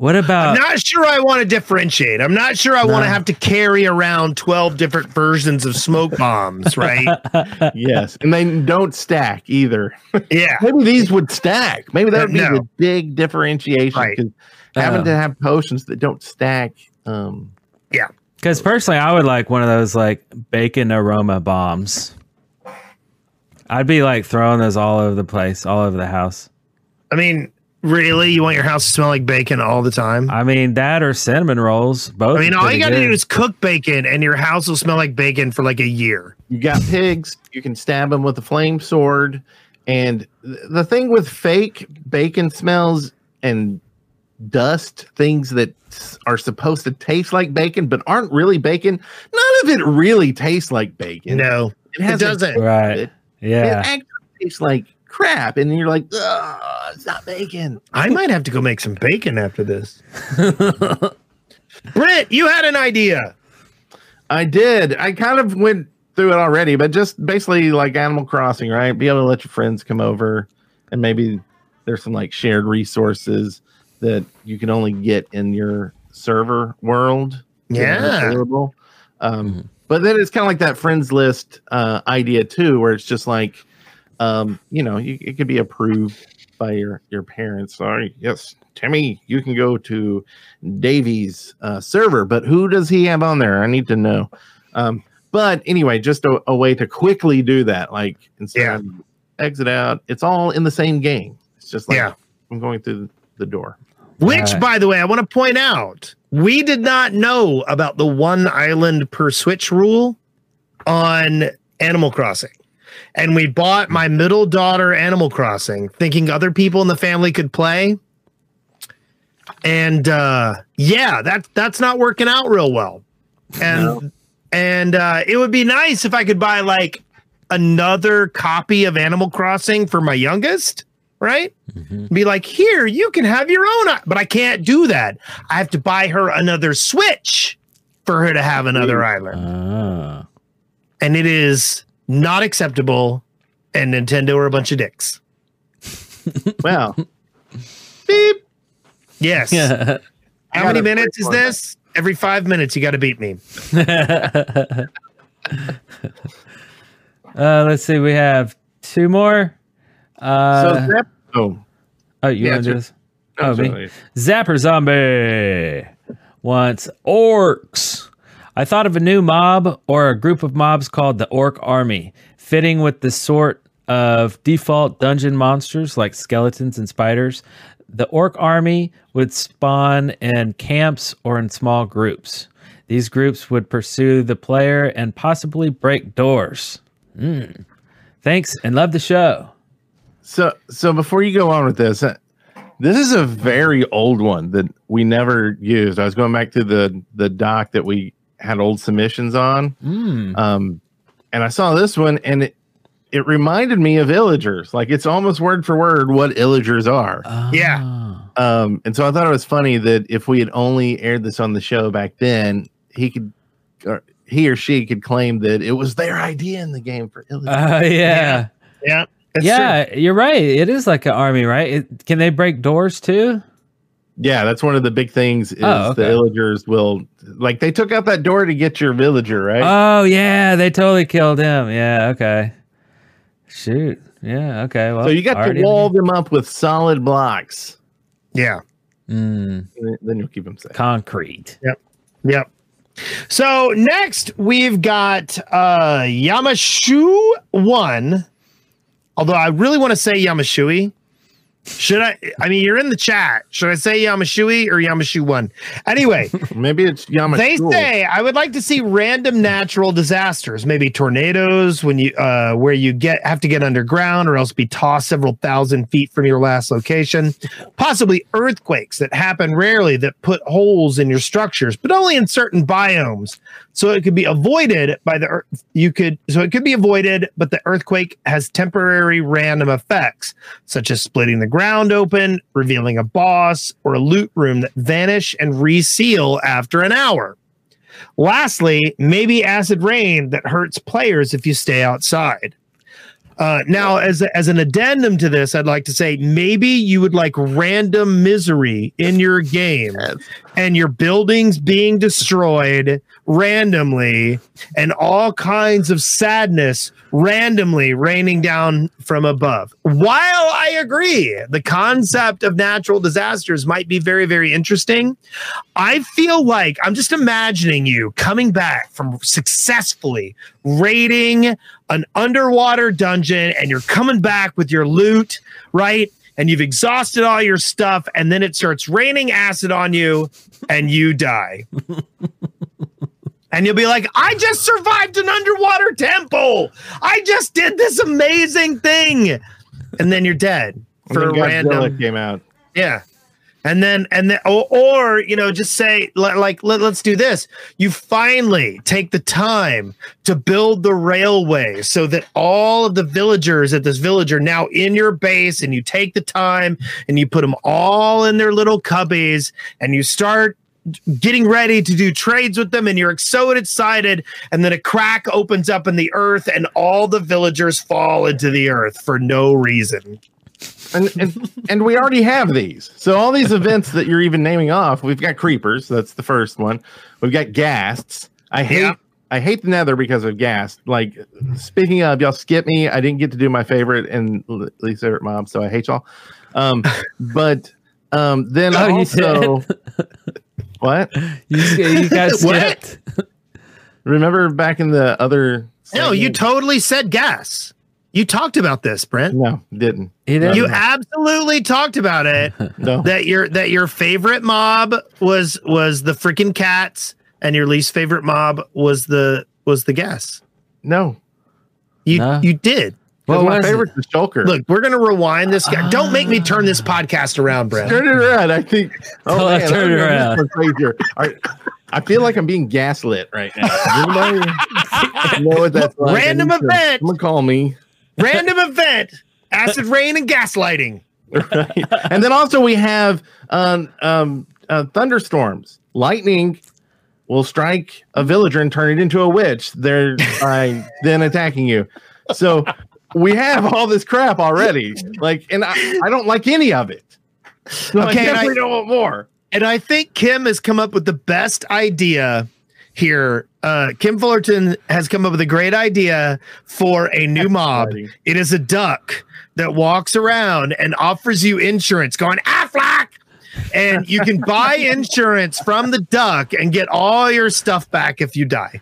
what about I'm not sure I want to differentiate. I'm not sure I want to have to carry around 12 different versions of smoke bombs, right? yes, and they don't stack either. yeah. Maybe these would stack. Maybe that would be No. the big differentiation Right. because having Oh. to have potions that don't stack. Um, Yeah. Because personally, I would like one of those like bacon aroma bombs. I'd be like throwing those all over the place, all over the house. I mean, really? You want your house to smell like bacon all the time? I mean, that or cinnamon rolls. Both. I mean, all you got to do is cook bacon and your house will smell like bacon for like a year. you got pigs, you can stab them with a flame sword. And th- the thing with fake bacon smells and dust, things that s- are supposed to taste like bacon but aren't really bacon, none of it really tastes like bacon. No, it, it doesn't. Right. it. Yeah. It actually tastes like crap. And you're like, Ugh, it's not bacon. I might have to go make some bacon after this. Britt, you had an idea. I did. I kind of went through it already, but just basically like Animal Crossing, right? Be able to let your friends come over and maybe there's some like shared resources that you can only get in your server world. that are Yeah. available. Um, But then it's kind of like that friends list uh, idea too, where it's just like, um, you know, you, it could be approved by your your parents. Sorry, yes, Timmy, you can go to Davy's uh, server, but who does he have on there? I need to know. Um, but anyway, just a, a way to quickly do that. Like instead Yeah. of exit out, it's all in the same game. It's just like Yeah. I'm going through the door. Which, Uh, by the way, I want to point out, we did not know about the one island per switch rule on Animal Crossing. And we bought my middle daughter Animal Crossing, thinking other people in the family could play. And uh yeah, that that's not working out real well. And and uh it would be nice if I could buy like another copy of Animal Crossing for my youngest, right? Be like, here, you can have your own, but I can't do that. I have to buy her another Switch for her to have another island. Ah. And it is not acceptable. And Nintendo are a bunch of dicks. Well, Beep. Yes. Yeah. How many minutes is one. this? Every five minutes, you got to beat me. uh, let's see. We have two more. Uh, so Zep- oh, oh, you yeah, want to do this? No, Oh, me? Zapper Zombie wants orcs. I thought of a new mob or a group of mobs called the Orc Army, fitting with the sort of default dungeon monsters like skeletons and spiders. The Orc Army would spawn in camps or in small groups. These groups would pursue the player and possibly break doors. Mm. Thanks and love the show. So, so before you go on with this, uh, this is a very old one that we never used. I was going back to the the doc that we had old submissions on, Mm. um, and I saw this one, and it it reminded me of illagers. Like it's almost word for word what illagers are. Yeah. Ah. Um, and so I thought it was funny that if we had only aired this on the show back then, he could, or he or she could claim that it was their idea in the game for illagers. Uh, yeah. Yeah. that's yeah, you're right. It is like an army, right? It, can they break doors too? Yeah, that's one of the big things is Oh, the villagers will like they took out that door to get your villager, right? Oh yeah, they totally killed him. Yeah, okay. Shoot. Yeah, okay. Well, so you got to wall them up with solid blocks. Yeah. Mm, Then you'll keep them safe. concrete. Yep. Yep. So next we've got uh Yamashu one. Although I really want to say Yamashui. Should I? I mean, you're in the chat. Should I say Yamashui or Yamashu one? Anyway, maybe it's Yamashu. They say I would like to see random natural disasters, maybe tornadoes when you uh where you get have to get underground or else be tossed several thousand feet from your last location. Possibly earthquakes that happen rarely that put holes in your structures, but only in certain biomes. So it could be avoided by the earth. You could so it could be avoided, but the earthquake has temporary random effects, such as splitting the ground open, revealing a boss, or a loot room that vanish and reseal after an hour. Lastly, maybe acid rain that hurts players if you stay outside. Uh, now, as as an addendum to this, I'd like to say maybe you would like random misery in your game, and your buildings being destroyed randomly, and all kinds of sadness randomly raining down from above. While I agree, the concept of natural disasters might be very, very interesting. I feel like I'm just imagining you coming back from successfully raiding an underwater dungeon and you're coming back with your loot, right? And you've exhausted all your stuff, and then it starts raining acid on you and you die. and you'll be like, I just survived an underwater temple. I just did this amazing thing. And then you're dead And for then a Godzilla random came out. yeah. And then, and then, or, or you know, just say, li- like, let, let's do this. You finally take the time to build the railway so that all of the villagers at this village are now in your base, and you take the time and you put them all in their little cubbies, and you start getting ready to do trades with them and you're so excited and then a crack opens up in the earth and all the villagers fall into the earth for no reason and, and and we already have these. So all these events that you're even naming off, we've got creepers. That's the first one. We've got ghasts. I hate I hate the Nether because of ghast. Like speaking of, y'all skip me. I didn't get to do my favorite and least favorite mob, so I hate y'all. Um, but um, then Oh, also what you you got What? skipped. Remember back in the other? No, you totally said gas. You talked about this, Brent. No, didn't. You absolutely talked about it. No. That your that your favorite mob was was the freaking cats, and your least favorite mob was the was the gas. No, you No. you did. Well, my favorite is Joker. Look, we're gonna rewind this guy. Ah. Don't make me turn this podcast around, Brent. Turn it around. I think. Oh, Tell man, turn it around. miss crazier. All right. I feel like I'm being gaslit right now. Anybody know what that's like? Random I need to- event. Someone call me. Random event: acid rain and gaslighting. Right. And then also we have um, um, uh, thunderstorms. Lightning will strike a villager and turn it into a witch. They're by then attacking you. So we have all this crap already. Like, and I, I don't like any of it. So Okay, I and I- don't want more. And I think Kim has come up with the best idea here. Uh, Kim Fullerton has come up with a great idea for a new mob. exciting. It is a duck that walks around and offers you insurance, going Aflac, and you can buy insurance from the duck and get all your stuff back if you die.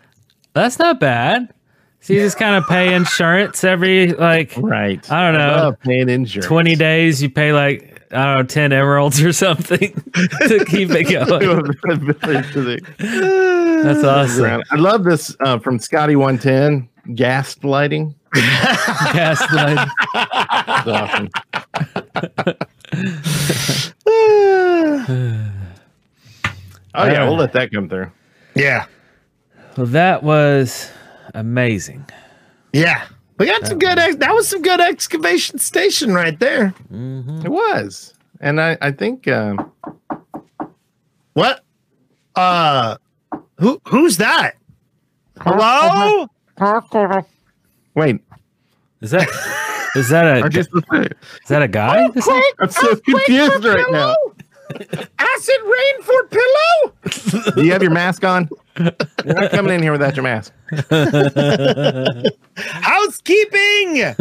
That's not bad. So you just kind of pay insurance every like Right. I don't I know love paying insurance. twenty days. You pay like I don't know ten emeralds or something to keep it going. That's awesome. I love this uh, from Scotty 110 gas lighting. Gaslight. It's awesome. Oh yeah, we'll let that come through. Yeah. Well, that was amazing. Yeah. We got some good ex- that was some good excavation station right there. It was, and I I think uh, What? Uh who who's that? Hello? wait. Is that is that a is that a guy? Is that- I'm so confused right now. Acid rain for pillow? Do you have your mask on? You're not coming in here without your mask. Housekeeping.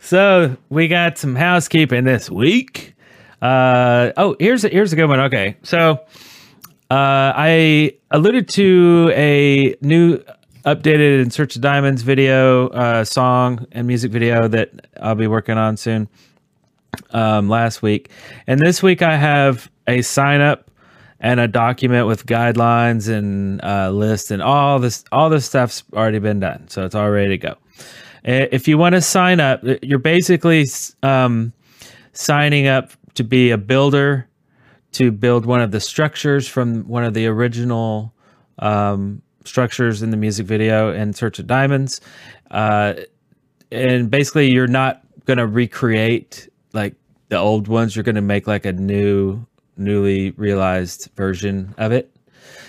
So we got some housekeeping this week. Uh, oh, here's a, here's a good one. Okay, so uh, I alluded to a new updated in search of diamonds video, uh, song and music video that I'll be working on soon. Um, last week, and this week I have a sign up and a document with guidelines and uh, list and all this. All this stuff's already been done, so it's all ready to go. If you want to sign up, you're basically um, signing up to be a builder to build one of the structures from one of the original um, structures in the music video in Search of Diamonds. Uh, and basically, you're not going to recreate like the old ones. You're going to make like a new, newly realized version of it.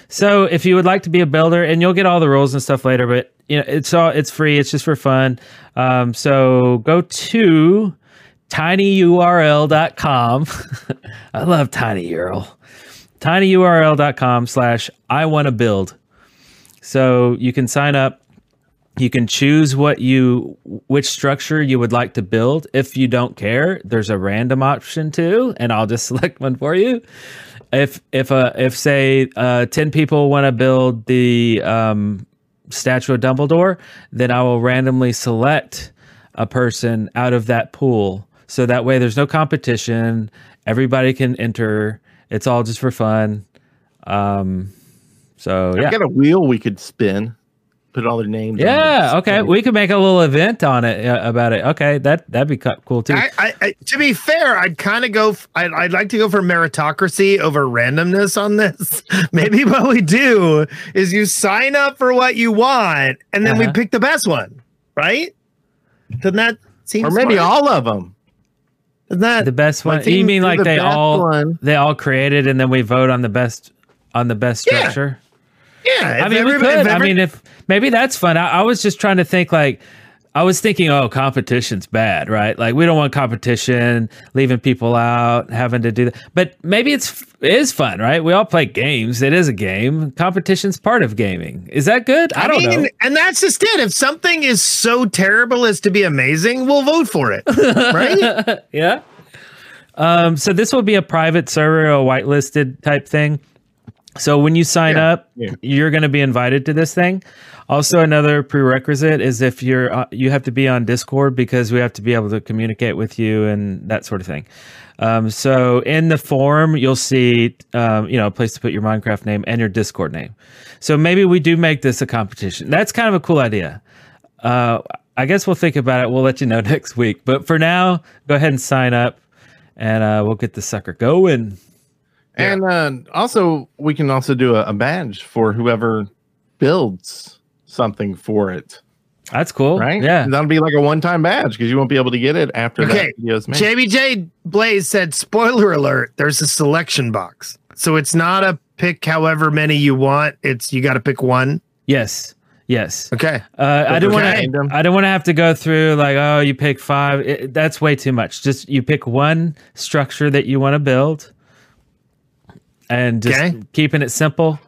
So if you would like to be a builder, and you'll get all the rules and stuff later, but you know it's all it's free. It's just for fun. Um, so go to tinyurl.com. I love tinyurl. tinyurl.com slash I want to build. So you can sign up. You can choose what you which structure you would like to build. If you don't care, there's a random option too, and I'll just select one for you. If if uh if say uh ten people want to build the um statue of Dumbledore, then I will randomly select a person out of that pool. So that way there's no competition. Everybody can enter. It's all just for fun. Um so yeah. I got a wheel we could spin, put all their names. on Yeah. it. Okay. We could make a little event on it uh, about it. Okay. That that'd be cool too. I, I, I, to be fair, I'd kind of go. f- I'd, I'd like to go for meritocracy over randomness on this. Maybe what we do is you sign up for what you want, and then we Uh-huh. pick the best one, right? Doesn't that seem? Or maybe smart? all of them. Isn't that the best one. Let's You mean like the they all one. they all created and then we vote on the best on the best structure? Yeah, I if mean, we could. I mean, if maybe that's fun. I, I was just trying to think like. I was thinking, oh, competition's bad, right? Like we don't want competition, leaving people out, having to do that. But maybe it's it is fun, right? We all play games. It is a game. Competition's part of gaming. Is that good? I, don't know. and that's just it. If something is so terrible as to be amazing, we'll vote for it, right? yeah. Um, so this will be a private server, a whitelisted type thing. So when you sign up, you're going to be invited to this thing. Also, another prerequisite is if you're uh, you have to be on Discord because we have to be able to communicate with you and that sort of thing. Um, so in the form, you'll see um, you know a place to put your Minecraft name and your Discord name. So maybe we do make this a competition. That's kind of a cool idea. Uh, I guess we'll think about it. We'll let you know next week. But for now, go ahead and sign up, and uh, we'll get the sucker going. And uh, also, we can also do a, a badge for whoever builds something for it. That's cool. Right? Yeah. That'll be like a one time badge because you won't be able to get it after Okay, that video's made. JBJ Blaze said, "Spoiler alert: There's a selection box, so it's not a pick however many you want. It's you got to pick one." Yes. Yes. Okay. Uh, I don't want to. I don't want to have to go through like, oh, you pick five. It, that's way too much. Just you pick one structure that you want to build, and just Okay. keeping it simple.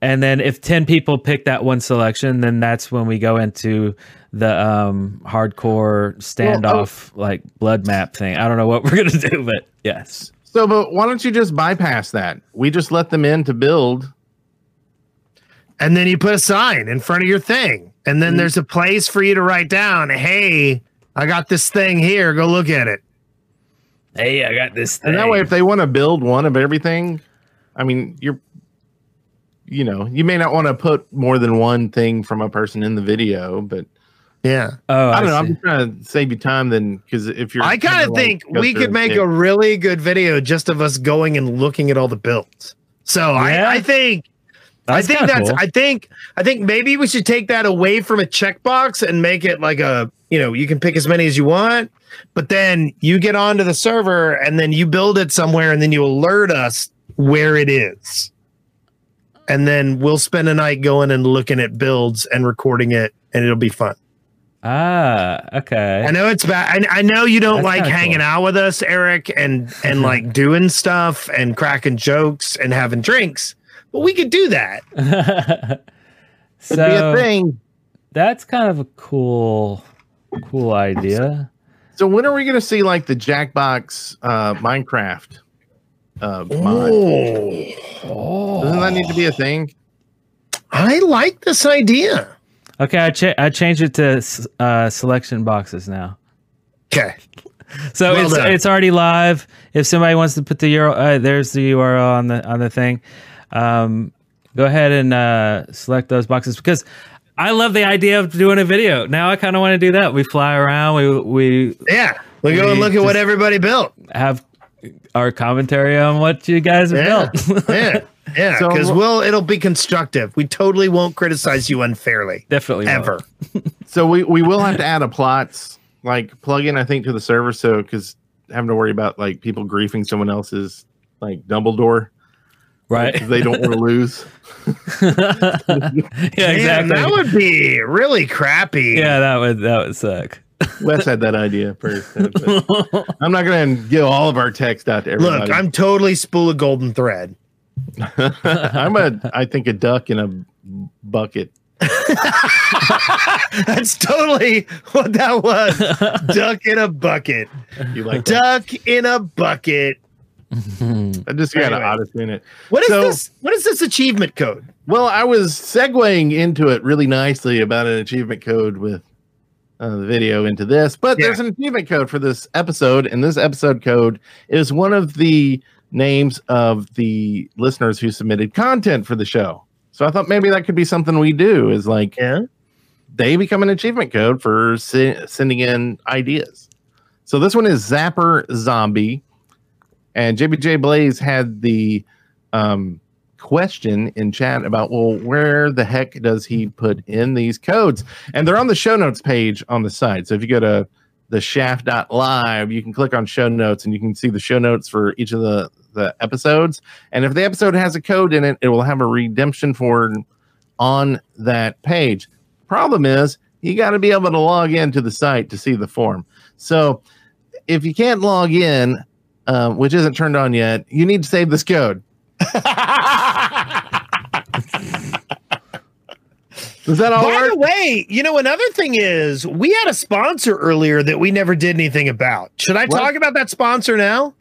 And then if ten people pick that one selection, then that's when we go into the um, hardcore standoff, like blood map thing. I don't know what we're gonna do, but yes. So, but why don't you just bypass that? We just let them in to build. And then you put a sign in front of your thing, and then there's a place for you to write down, "Hey, I got this thing here. Go look at it." Hey, I got this And that way, if they want to build one of everything, I mean, you're, you know, you may not want to put more than one thing from a person in the video, but yeah. Oh, I don't I know. I'm just trying to save you time then, because if you're, I kind of think go we could make pick- a really good video just of us going and looking at all the builds. So Yeah. I, I think That's I think that's cool. I think I think maybe we should take that away from a checkbox and make it like a you know you can pick as many as you want, but then you get onto the server and then you build it somewhere and then you alert us where it is. And then we'll spend a night going and looking at builds and recording it and it'll be fun. Ah, okay. I know it's bad. I, I know you don't That's like hanging cool. out with us, Eric, and and like doing stuff and cracking jokes and having drinks, but we could do that. so be a thing. that's kind of a cool, cool idea. So when are we going to see like the Jackbox uh, Minecraft uh, mod? Oh, Doesn't that need to be a thing? I like this idea. Okay, I cha- I changed it to uh, selection boxes now. Okay. So Well it's done. it's already live. If somebody wants to put the URL, uh, there's the URL on the on the thing. Um, go ahead and uh, select those boxes because I love the idea of doing a video. Now I kind of want to do that. We fly around. We we yeah. We go and look at what everybody built. Have our commentary on what you guys have Yeah. built. yeah. Yeah, So- because we'll it'll be constructive. We totally won't criticize you unfairly. Definitely ever. So we, we will have to add a plots like plugin, I think, to the server. So because having to worry about like people griefing someone else's like Dumbledore, Right. 'cause they don't want to lose. yeah, Man, that would be really crappy. yeah, that would that would suck. Wes had that idea first. I'm not going to give all of our text out to everybody. Look, I'm totally spool of golden thread. I'm a, I think a duck in a bucket. That's totally what that was. Duck in a bucket. You like that? Duck in a bucket. I just got an Anyway. odyssey in it. What is So- this? What is this achievement code? Well, I was segueing into it really nicely about an achievement code with uh, the video into this, but there's an achievement code for this episode, and this episode code is one of the names of the listeners who submitted content for the show. So I thought maybe that could be something we do is like Yeah. they become an achievement code for se- sending in ideas. So this one is Zapper Zombie, and JBJ Blaze had the um, question in chat about well, where the heck does he put in these codes? And they're on the show notes page on the site. So if you go to the shaft.live, you can click on show notes and you can see the show notes for each of the the episodes. And if the episode has a code in it, it will have a redemption for on that page. Problem is, you got to be able to log into the site to see the form. So if you can't log in, um, which isn't turned on yet, you need to save this code. Does that all By work? the way, you know another thing is we had a sponsor earlier that we never did anything about. Should I What? talk about that sponsor now?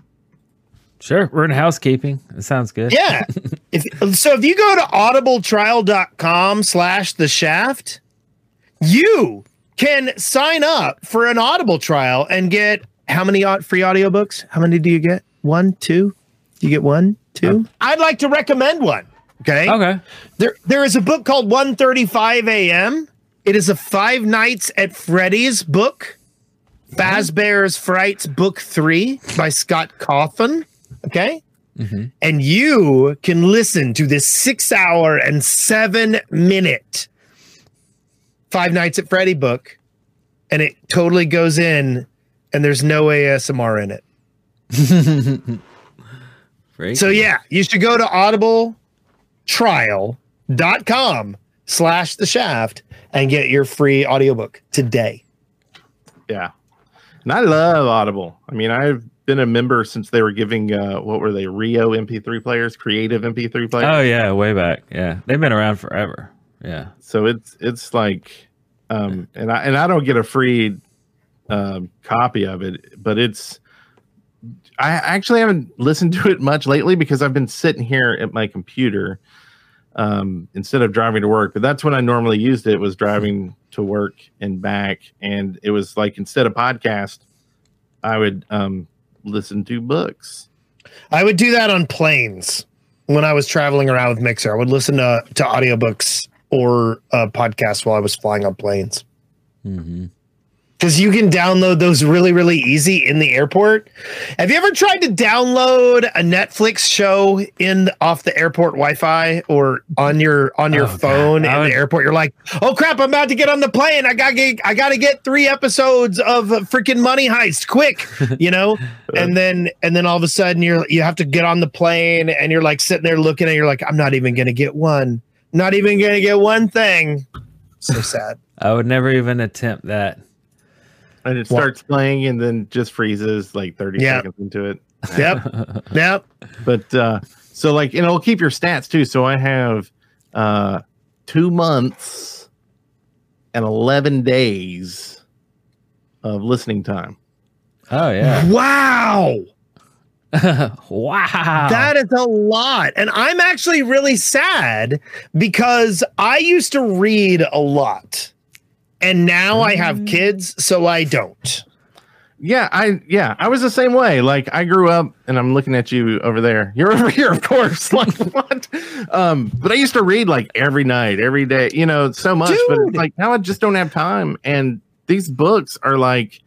Sure, we're in housekeeping. It sounds good. Yeah. if so if you go to audibletrial.com slash the shaft, you can sign up for an audible trial and get how many au- free audiobooks? How many do you get? One, two? Do you get one, two? I'd like to recommend one. Okay. Okay. There there is a book called 135 AM. It is a Five Nights at Freddy's book. Fazbear's Frights Book 3 by Scott Cawthon. Okay mm-hmm. and you can listen to this six hour and seven minute Five Nights at Freddy book, and it totally goes in, and there's no ASMR in it. Great. So yeah, you should go to audibletrial.com slash the shaft and get your free audiobook today. Yeah. And I love Audible. I mean, I've been a member since they were giving uh what were they, Rio MP3 players, creative MP3 players. Oh yeah, way back. Yeah, they've been around forever. Yeah. So it's it's like um and I and I don't get a free um copy of it, but it's I actually haven't listened to it much lately because I've been sitting here at my computer um instead of driving to work. But that's when I normally used it was driving to work and back and it was like instead of podcast I would um listen to books. I would do that on planes when I was traveling around with Mixer. I would listen to, to audiobooks or uh, podcasts while I was flying on planes. Mm-hmm. Because you can download those really, really easy in the airport. Have you ever tried to download a Netflix show in off the airport Wi-Fi or on your on your Oh, phone I in would- the airport? You're like, oh crap, I'm about to get on the plane. I gotta get I gotta get three episodes of freaking Money Heist quick, you know. and then and then all of a sudden you're you have to get on the plane and you're like sitting there looking and you're like, I'm not even gonna get one, not even gonna get one thing. So sad. I would never even attempt that. And it What? starts playing and then just freezes like 30 Yeah. seconds into it. Yep. Yep. but uh so like and it'll keep your stats too so i have uh two months and 11 days of listening time Oh yeah. Wow. wow. That is a lot. And I'm actually really sad because I used to read a lot. And now I have kids, so I don't. Yeah, I yeah, I was the same way. Like I grew up and I'm looking at you over there. You're over here, of course. Like what? Um, but I used to read like every night, every day, you know, so much. But like now I just don't have time. And these books are like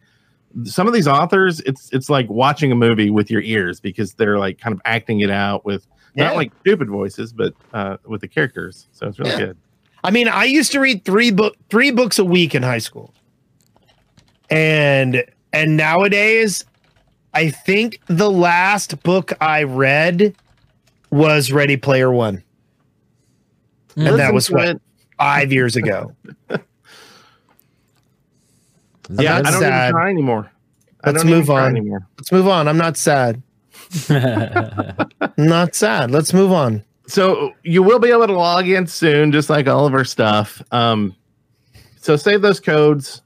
some of these authors, it's it's like watching a movie with your ears because they're like kind of acting it out with Yeah. not like stupid voices, but uh with the characters. So it's really Yeah. good. I mean, I used to read three book three books a week in high school. And and nowadays, I think the last book I read was Ready Player One. And that was what five years ago. I'm Yeah, not I don't sad. even try anymore. Let's don't move on. anymore. Let's move on. I'm not sad. Not sad. Let's move on. So you will be able to log in soon, just like all of our stuff. Um, so save those codes,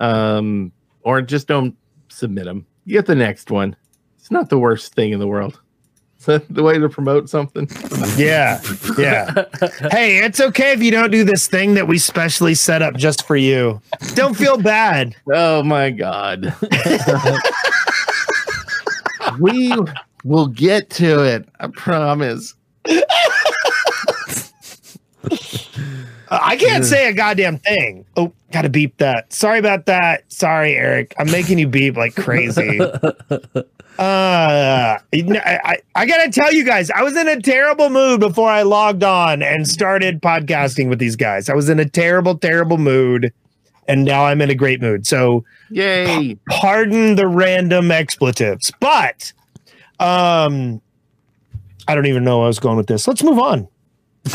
um, or just don't submit them. Get the next one. It's not the worst thing in the world. Is that the way to promote something? Yeah. Yeah. hey, it's okay if you don't do this thing that we specially set up just for you. Don't feel bad. Oh my god. we will get to it. I promise. Uh, I can't say a goddamn thing. Oh, gotta beep that. Sorry about that. Sorry, Eric. I'm making you beep like crazy. Uh, I, I, I gotta tell you guys, I was in a terrible mood before I logged on and started podcasting with these guys. I was in a terrible, terrible mood, and now I'm in a great mood. So, yay! Pardon the random expletives, but um, I don't even know where I was going with this. Let's move on.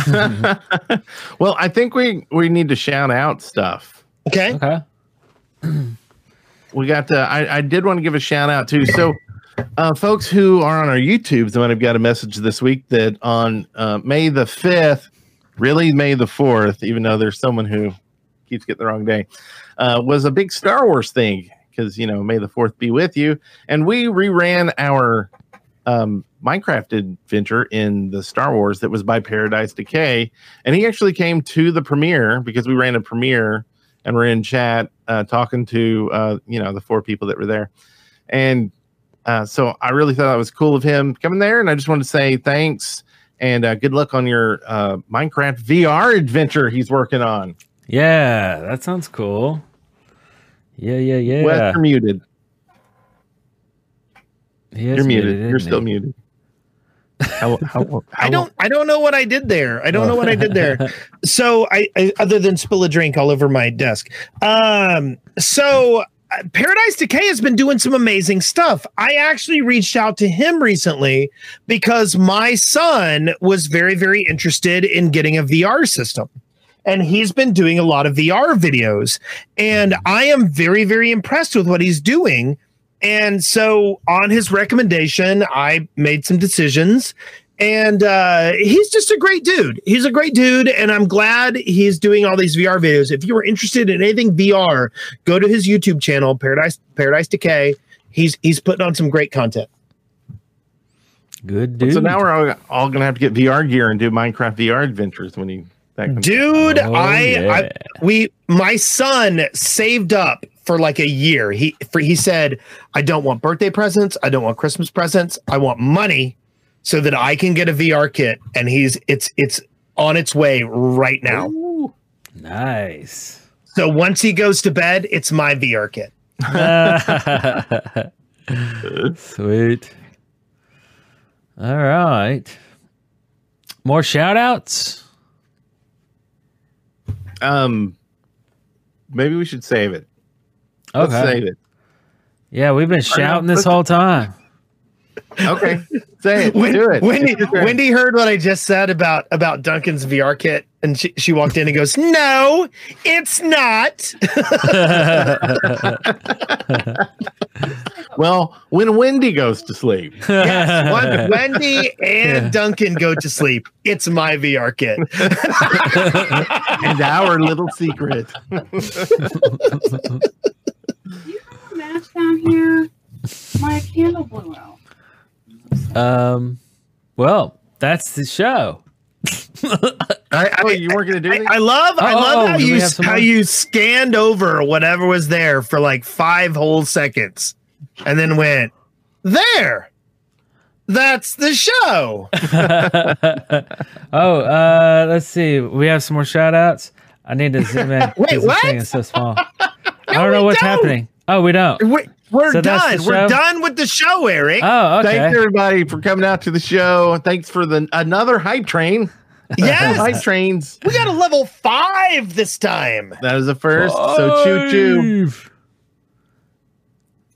well, I think we we need to shout out stuff. Okay. Okay. we got. Uh, I I did want to give a shout out too. So, uh, folks who are on our YouTubes might have got a message this week that on uh, May the fifth, really May the fourth, even though there's someone who keeps getting the wrong day, uh, was a big Star Wars thing because you know May the fourth be with you, and we reran our um, Minecraft adventure in the Star Wars that was by Paradise Decay, and he actually came to the premiere because we ran a premiere and we're in chat uh, talking to uh, you know the four people that were there, and uh, so I really thought that was cool of him coming there, and I just wanted to say thanks and uh, good luck on your uh, Minecraft VR adventure he's working on. Yeah, that sounds cool. Yeah, yeah, yeah. Wes, you're muted. You're muted. isn't You're he? still muted. How, how, I don't I don't know what I did there. I don't know what I did there. So I, I other than spill a drink all over my desk. Um so uh, Paradise Decay has been doing some amazing stuff. I actually reached out to him recently because my son was very very interested in getting a VR system. And he's been doing a lot of VR videos and I am very very impressed with what he's doing. And so, on his recommendation, I made some decisions. And uh, he's just a great dude. He's a great dude. And I'm glad he's doing all these VR videos. If you are interested in anything VR, go to his YouTube channel, Paradise Paradise Decay. He's he's putting on some great content. Good dude. So now we're all, all gonna have to get VR gear and do Minecraft VR adventures when he that comes Dude, Oh, I, yeah. I we my son saved up for like a year. He for he said, I don't want birthday presents, I don't want Christmas presents, I want money so that I can get a VR kit. And he's it's it's on its way right now. Nice. So once he goes to bed, it's my VR kit. Sweet. All right. More shout outs? Um, maybe we should save it. Let's Okay. save it. Yeah, we've been shouting this whole time. Okay, say it. When, do it. Wendy, It's your turn. Wendy heard what I just said about about Duncan's VR kit, and she, she walked in and goes, "No, it's not." well, when Wendy goes to sleep, yes, when Wendy and Duncan go to sleep, it's my VR kit. and our little secret. Match down here. My candle blew out. Um, well, that's the show. I, I, Oh, you weren't going to do I. I love I Oh, love how you how you scanned over whatever was there for like five whole seconds and then went there. That's the show. oh, uh, let's see. We have some more shout outs. I need to zoom in. Wait, 'cause this what? thing is so small. I don't know what's happening. Oh, we don't. We're, we're So done. We're done with the show, Eric. Oh, okay. Thanks everybody for coming out to the show. Thanks for the another hype train. Yes. hype trains. We got a level five this time. That was the first. So choo choo.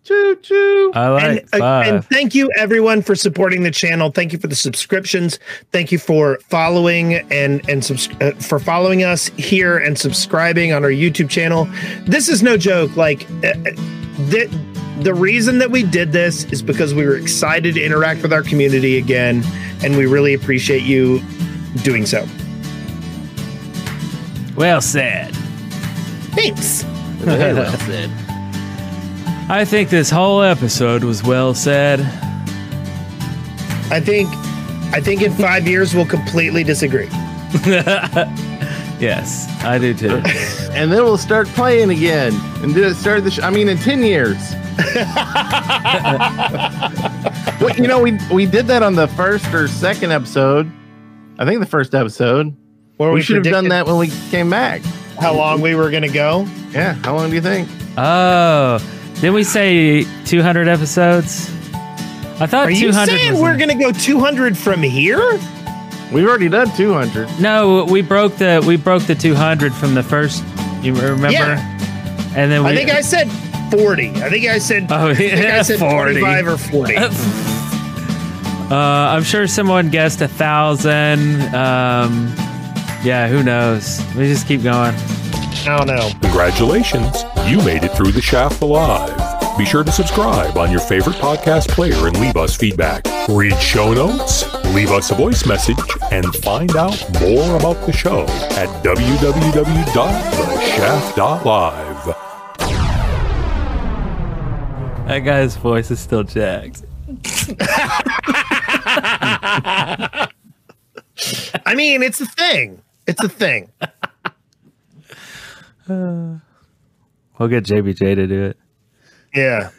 Five. Choo choo. I like and, uh, and thank you everyone for supporting the channel. Thank you for the subscriptions. Thank you for following and and subs- uh, for following us here and subscribing on our YouTube channel. This is no joke. Like uh, uh, the the reason that we did this is because we were excited to interact with our community again, and we really appreciate you doing so. well said. Thanks. Very well said. I think this whole episode was well said. I think I think in five years we'll completely disagree. Yes, I do too. And then we'll start playing again and do it. Start the. Sh- I mean, in ten years. well, you know, we we did that on the first or second episode. I think the first episode. Where we, we should have done that when we came back. How long we were gonna go? Yeah. How long do you think? Oh, didn't we say 200 episodes? I thought Are you 200 saying we're gonna go 200 from here? We've already done 200. No, we broke the we broke the 200 from the first. You remember? Yeah. And then we. I think I said 40. I think I said, Oh, I, think I said 40. 45 or 40. Uh, I'm sure someone guessed a thousand. Um, yeah, who knows? We just keep going. Oh, I don't. Congratulations, you made it through the shaft alive. Be sure to subscribe on your favorite podcast player and leave us feedback. Read show notes, leave us a voice message, and find out more about the show at www.theshaft.live. That guy's voice is still jacked. I mean, it's a thing. It's a thing. We'll get JBJ to do it. Yeah.